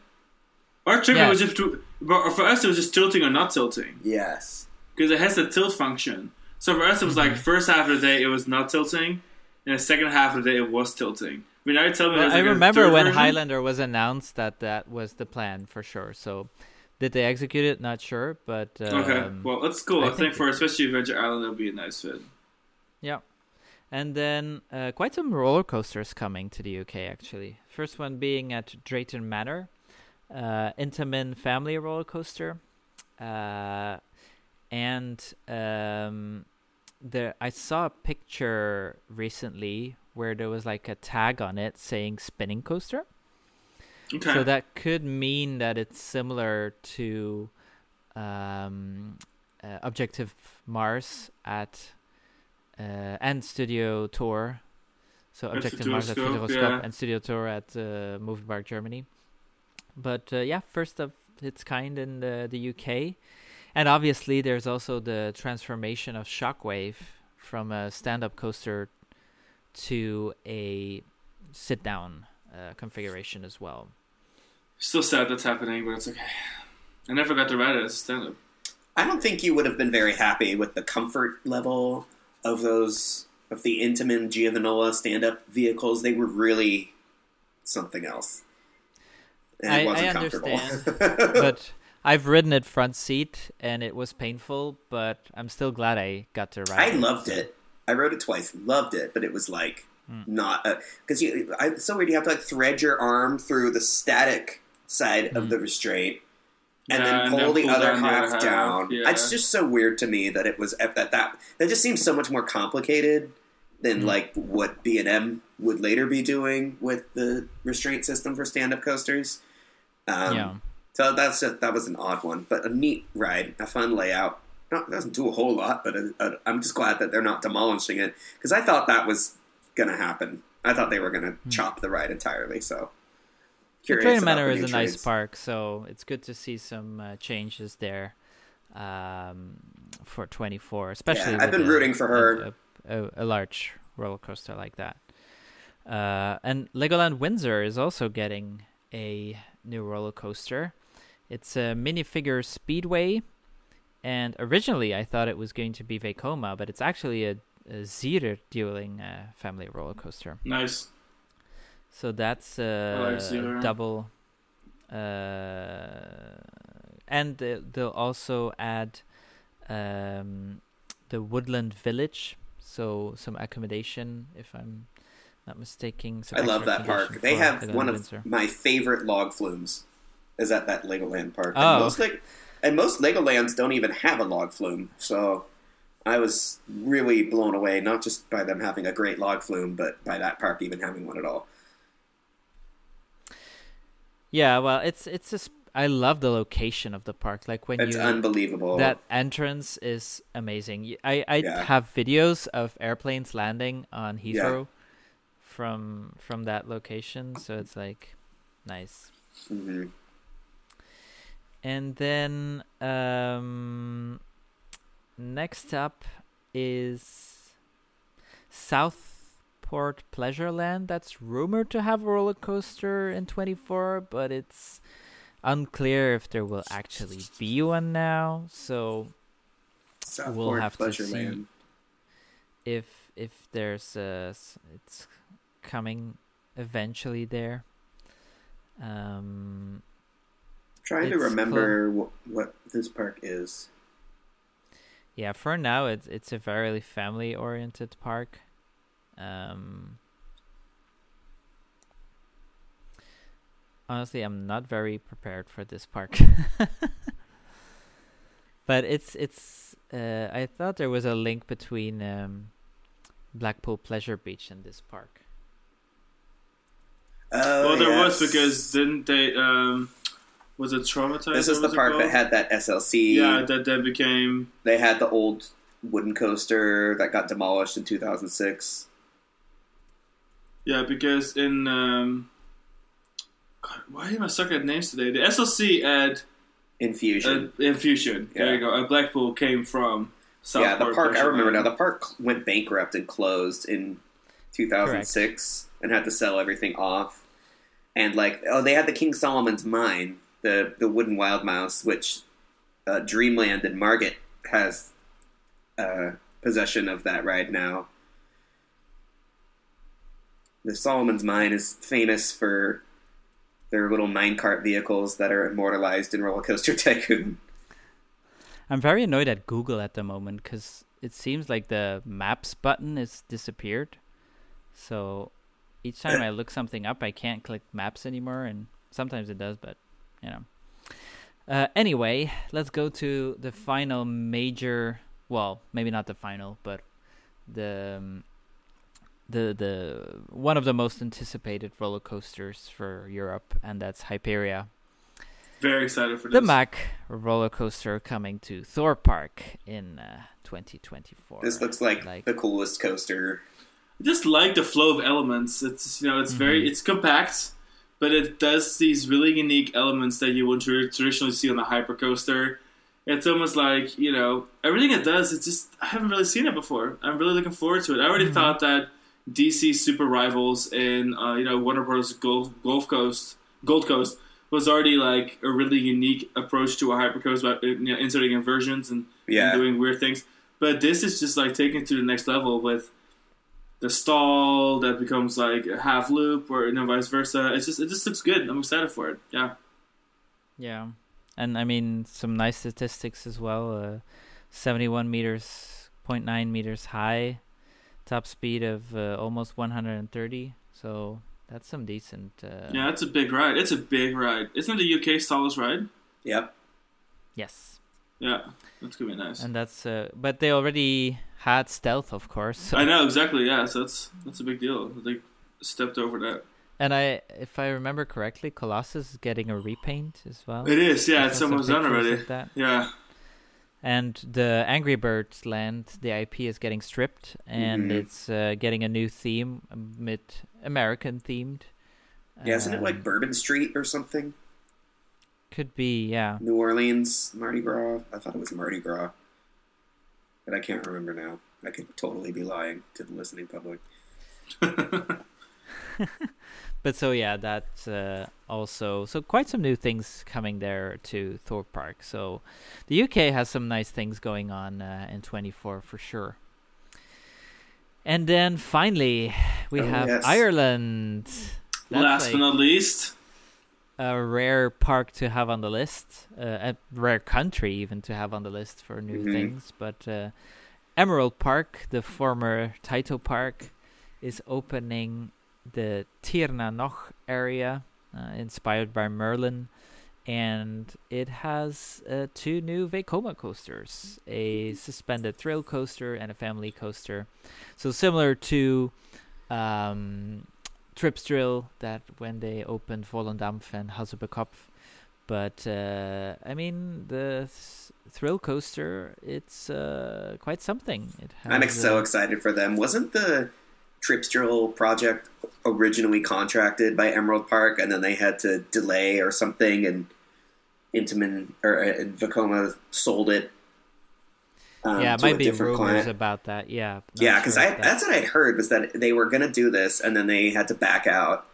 Our trivia Yeah. was just, to, but for us it was just tilting or not tilting Yes. because it has the tilt function. So for us it was Mm-hmm. like first half of the day it was not tilting, and the second half of the day it was tilting. I mean, now you tell me. Well, there's I remember when version? Highlander was announced that that was the plan for sure. So, did they execute it? Not sure, but um, Okay, well that's cool. I I, think think, for it- especially Adventure Island, it'll be a nice fit. yeah. And then uh, quite some roller coasters coming to the UK actually. First one being at Drayton Manor, uh, Intamin Family roller coaster, uh, and um, there I saw a picture recently where there was like a tag on it saying spinning coaster. Okay. So that could mean that it's similar to um, uh, Objective Mars at uh, and Studio Tour. So Objective Mars at Futuroscope, yeah. and Studio Tour at uh, Movie Park Germany. But uh, yeah, first of its kind in the the UK, and obviously there's also the transformation of Shockwave from a stand-up coaster to a sit-down uh, configuration as well. Still sad that's happening, but it's okay. I never got to ride it as a stand-up. I don't think you would have been very happy with the comfort level of those of the Intamin Giovanola stand-up vehicles. They were really something else. And I- it I wasn't comfortable. understand, but I've ridden it front seat and it was painful, but I'm still glad I got to ride I it. loved it. I rode it twice, loved it, but it was like hmm. not because you. I, it's so weird. You have to like thread your arm through the static side of hmm. the restraint, and Yeah, then and pull then the pull other down half other half, down. yeah. It's just so weird to me that it was at that that that just seems so much more complicated than like what B and M would later be doing with the restraint system for stand up coasters. Um, Yeah. So that's that was an odd one, but a neat ride, a fun layout. No, it doesn't do a whole lot, but I'm just glad that they're not demolishing it because I thought that was going to happen. I thought they were going to chop the ride entirely. So curious about Manor is a new nice park, so it's good to see some uh, changes there um, for 24, especially. Yeah, I've been a- rooting for her. A, a, a large roller coaster like that. Uh, and Legoland Windsor is also getting a new roller coaster. It's a minifigure speedway, and originally I thought it was going to be Vekoma, but it's actually a, a dueling uh, family roller coaster. Nice. So that's uh, like double. Uh, and they- they'll also add um, the Woodland Village, so some accommodation, if I'm not mistaken. I love that park. They have one of Windsor. my favorite log flumes. Is at that Legoland park. Oh. And most, Leg- and most Legolands don't even have a log flume. So I was really blown away, not just by them having a great log flume, but by that park even having one at all. Yeah, well, it's it's just I love the location of the park. Like when It's unbelievable. that entrance is amazing. I Yeah. have videos of airplanes landing on Yeah. Heathrow from from that location, so it's like nice. Mhm. And then um, next up is South Southport Pleasureland that's rumored to have a roller coaster in 24, but it's unclear if there will actually be one now. So Southport we'll have to see Land. if if there's a it's coming eventually there. Um, Trying to remember wh- what this park is. yeah, for now it's it's a very family oriented park. Um, honestly, I'm not very prepared for this park. but it's it's uh, I thought there was a link between um, Blackpool Pleasure Beach and this park. Oh, well, there was because didn't they? Um, was it Traumatizer? this is the was it park that had that SLC. Yeah, that then became They had the old wooden coaster that got demolished in 2006. yeah because in um, God, why am I stuck at names today? The SLC at Infusion. uh, Infusion. There you go. At Blackpool came from Southport. yeah, the park. I remember now. The park went bankrupt and closed in 2006 and had to sell everything off. And like, oh, they had the King Solomon's Mine, the the wooden wild mouse, which uh, Dreamland and Margate has uh, possession of that ride now. The Solomon's Mine is famous for their little minecart vehicles that are immortalized in Roller Coaster Tycoon. I'm very annoyed at Google at the moment because it seems like the maps button is disappeared. So each time I look something up, I can't click maps anymore, and sometimes it does, but you know. Uh, anyway, let's go to the final major. Well, maybe not the final, but the um, the the one of the most anticipated roller coasters for Europe, and that's Hyperia. Very excited for this. The Mack roller coaster coming to Thorpe Park in uh, 2024. This looks like, Like- the coolest coaster. I just like the flow of elements. It's you know it's very Mhm. it's compact, but it does these really unique elements that you would tra- traditionally see on a hypercoaster. It's almost like you know everything it does. It's just I haven't really seen it before. I'm really looking forward to it. I already Mhm. thought that DC Super Rivals and uh, you know Warner Bros. Gulf, Gulf Coast Gold Coast was already like a really unique approach to a hypercoaster, by you know, inserting inversions and Yeah. and doing weird things. But this is just like taking it to the next level with the stall that becomes like a half loop or you know vice versa. It's just it just looks good. I'm excited for it. Yeah. Yeah, and I mean some nice statistics as well. Uh, 71 meters, 0.9 meters high, top speed of uh, almost 130. So that's some decent. Uh, Yeah, it's a big ride. It's a big ride. Isn't it the UK's tallest ride? Yep. Yes, Yeah. That's gonna be nice. and that's. Uh, but they already had Stealth, of course. So I know, exactly, yeah, so that's that's a big deal. They stepped over that. And I, if I remember correctly, Colossus is getting a repaint as well. It is, yeah, it's almost done already. of that. Yeah. And the Angry Birds land, the IP is getting stripped, and Mhm. it's uh, getting a new theme, mid American themed. Yeah, isn't it like Um, Bourbon Street or something? Could be, yeah. New Orleans, Mardi Gras. I thought it was Mardi Gras, but I can't remember now. I could totally be lying to the listening public. But so yeah, that's uh, also so quite some new things coming there to Thorpe Park. So the UK has some nice things going on uh, in 24 for sure. And then finally, we Oh, have yes. Ireland. That's Last like but not least, a rare park to have on the list, uh, a rare country even to have on the list for new Mhm. things. But uh, Emerald Park, the former Tayto Park, is opening the Tír na nÓg area, uh, inspired by Merlin, and it has uh, two new Vekoma coasters: a suspended thrill coaster and a family coaster. So similar to um, Tripsdrill that when they opened Volldampf and Hals-über-Kopf. But uh, I mean, the th- thrill coaster, it's uh, quite something. It has, I'm so excited for them. Wasn't the Tripsdrill project originally contracted by Emerald Park, and then they had to delay or something, and Intamin or uh, Vekoma sold it Um, yeah, it might be different rumors client. about that. Yeah. Yeah, because sure that- that's what I'd heard was that they were going to do this and then they had to back out,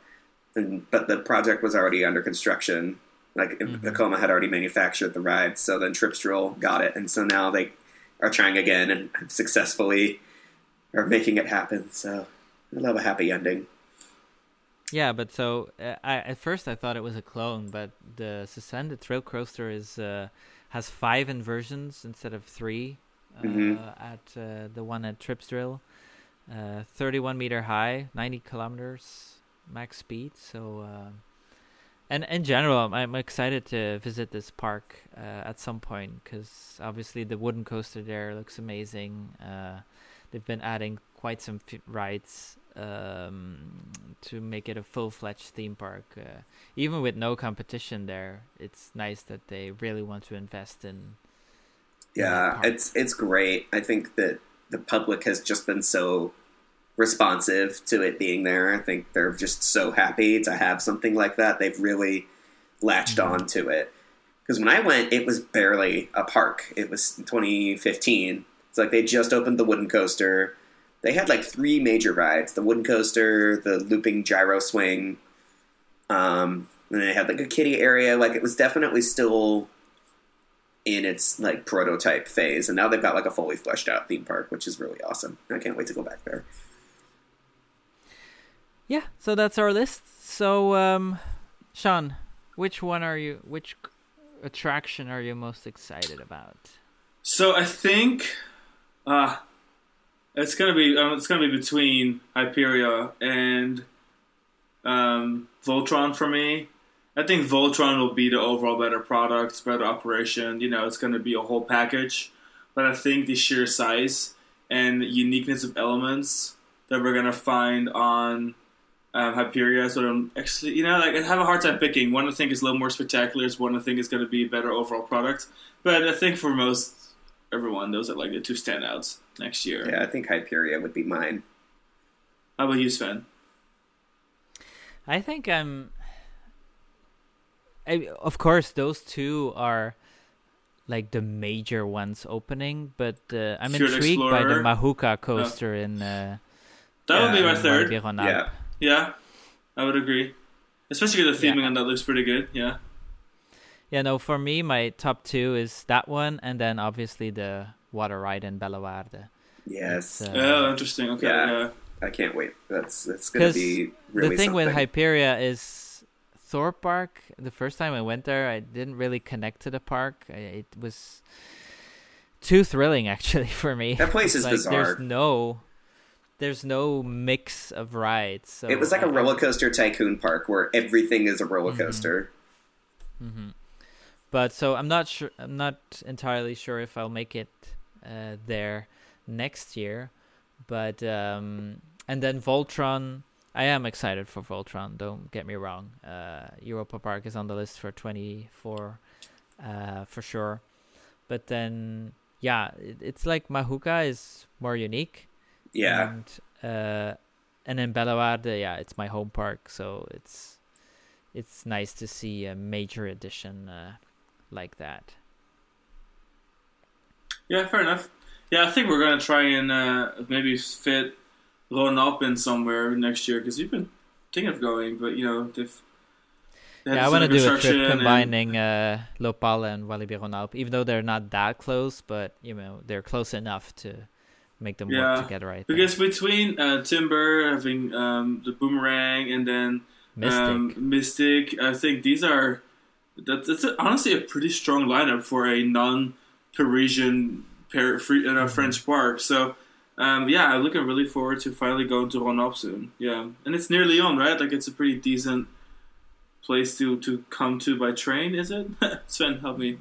and but the project was already under construction. Like Mhm. Vekoma had already manufactured the ride, so then Tripsdrill got it, and so now they are trying again and successfully are making it happen. So I love a happy ending. Yeah, but so uh, I at first I thought it was a clone, but the suspended thrill coaster is uh, has five inversions instead of three uh, Mhm. at uh, the one at Tripsdrill. Uh, 31 meter high, 90 kilometers max speed. So, uh, and in general, I'm, I'm excited to visit this park uh, at some point because obviously the wooden coaster there looks amazing. Uh, they've been adding quite some f- rides um, to make it a full-fledged theme park. Uh, even with no competition there, it's nice that they really want to invest in. in Yeah, park. it's it's great. I think that the public has just been so responsive to it being there. I think they're just so happy to have something like that. They've really latched Mhm. on to it. Because when I went, it was barely a park. It was 2015. It's like they just opened the wooden coaster. They had like three major rides: the wooden coaster, the looping gyro swing, um, and they had like a kiddie area. Like it was definitely still in its like prototype phase, and now they've got like a fully fleshed out theme park, which is really awesome. I can't wait to go back there. Yeah, so that's our list. So, um, Sean, which one are you? Which attraction are you most excited about? So I think uh, it's gonna be um, it's gonna be between Hyperia and um, Voltron for me. I think Voltron will be the overall better product, better operation. You know, it's gonna be a whole package. But I think the sheer size and uniqueness of elements that we're gonna find on um, Hyperia what I'm actually, you know, like I have a hard time picking. One I think is a little more spectacular. Is One I think is going to be a better overall product. But I think for most everyone, those are like the two standouts next year. Yeah, I think Hyperia would be mine. How about you, Sven? I think I'm. I, of course, those two are like the major ones opening, but uh, I'm Fjord intrigued by the Mahuka coaster in. Uh, That would be my third. Yeah. Yeah, I would agree. Especially the theming Yeah. on that looks pretty good. Yeah. Yeah, no, for me, my top two is that one, and then obviously the water ride in Bellewaerde. Yes, uh, oh, interesting. Okay. yeah. Yeah. I can't wait. That's that's gonna 'Cause be really the thing something. with Hyperia is Thorpe Park. The first time I went there, I didn't really connect to the park. I, it was too thrilling, actually, for me. That place is like, bizarre. There's no, there's no mix of rides. So it was like a I- I- roller coaster tycoon park where everything is a roller Mhm. coaster. Mhm. But so I'm not sure. I'm not entirely sure if I'll make it uh, there next year. But um, and then Voltron. I am excited for Voltron. Don't get me wrong. Uh, Europa Park is on the list for 24, uh, for sure. But then, yeah, it, it's like Mahuka is more unique. Yeah, And uh, and in yeah, it's my home park, so it's it's nice to see a major addition uh, like that. Yeah, fair enough. Yeah, I think we're gonna try and uh, maybe fit Rhône-Alpes in somewhere next year because you've been thinking of going, but you know, they've. they yeah, I want to do a trip and- combining uh, Le Pal and Walibi-Rhône-Alpes, even though they're not that close, but you know they're close enough to make them Yeah, work together. right? Because between uh, Timber having um, the boomerang and then Mystic. um, Mystic, I think these are that's, that's a, honestly a pretty strong lineup for a non-Parisian par- free, uh, Mm-hmm. French park. So um, yeah, I'm looking really forward to finally going to Rhône-Alpes soon. Yeah, and it's near Lyon, right? Like it's a pretty decent place to to come to by train. Is it? Sven, help me.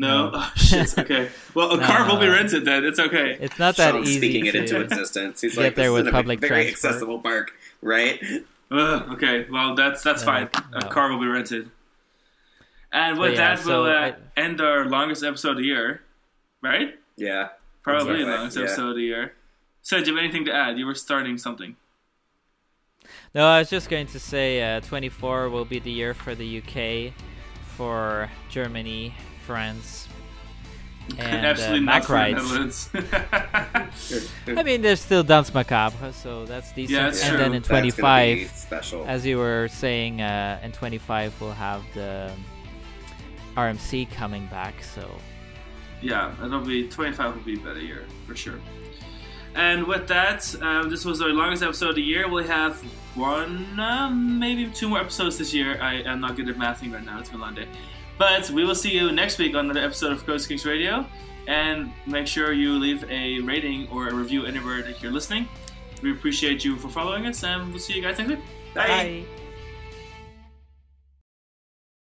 No, No. Oh, shit. Okay. Well, a No, car will be rented then. It's okay. it's not that Sean's easy. speaking it into existence. He's get like, there this with is a public very transport. accessible park, right? Ugh, okay, well that's that's No, fine. A car will be rented. And with yeah, that, so we'll uh, I- end our longest episode of the year, right? Yeah. Probably the Exactly, longest yeah. episode of the year. So, do you have anything to add? You were starting something. No, I was just going to say uh, 24 will be the year for the UK, for Germany, France, and uh, Absolutely Mack not for the rides. I mean, there's still Danse Macabre, so that's decent. Yeah, that's and true. then in That's gonna be 25, special. as you were saying, uh, in 25 we'll have the RMC coming back. So yeah, it'll be 25 will be a better year for sure. And with that, um, this was our longest episode of the year. We'll have one, um, maybe two more episodes this year. I am not good at mathing right now. It's been a long day. But we will see you next week on another episode of Coaster Kings Radio. And make sure you leave a rating or a review anywhere that you're listening. We appreciate you for following us, and we'll see you guys next week. Bye. bye.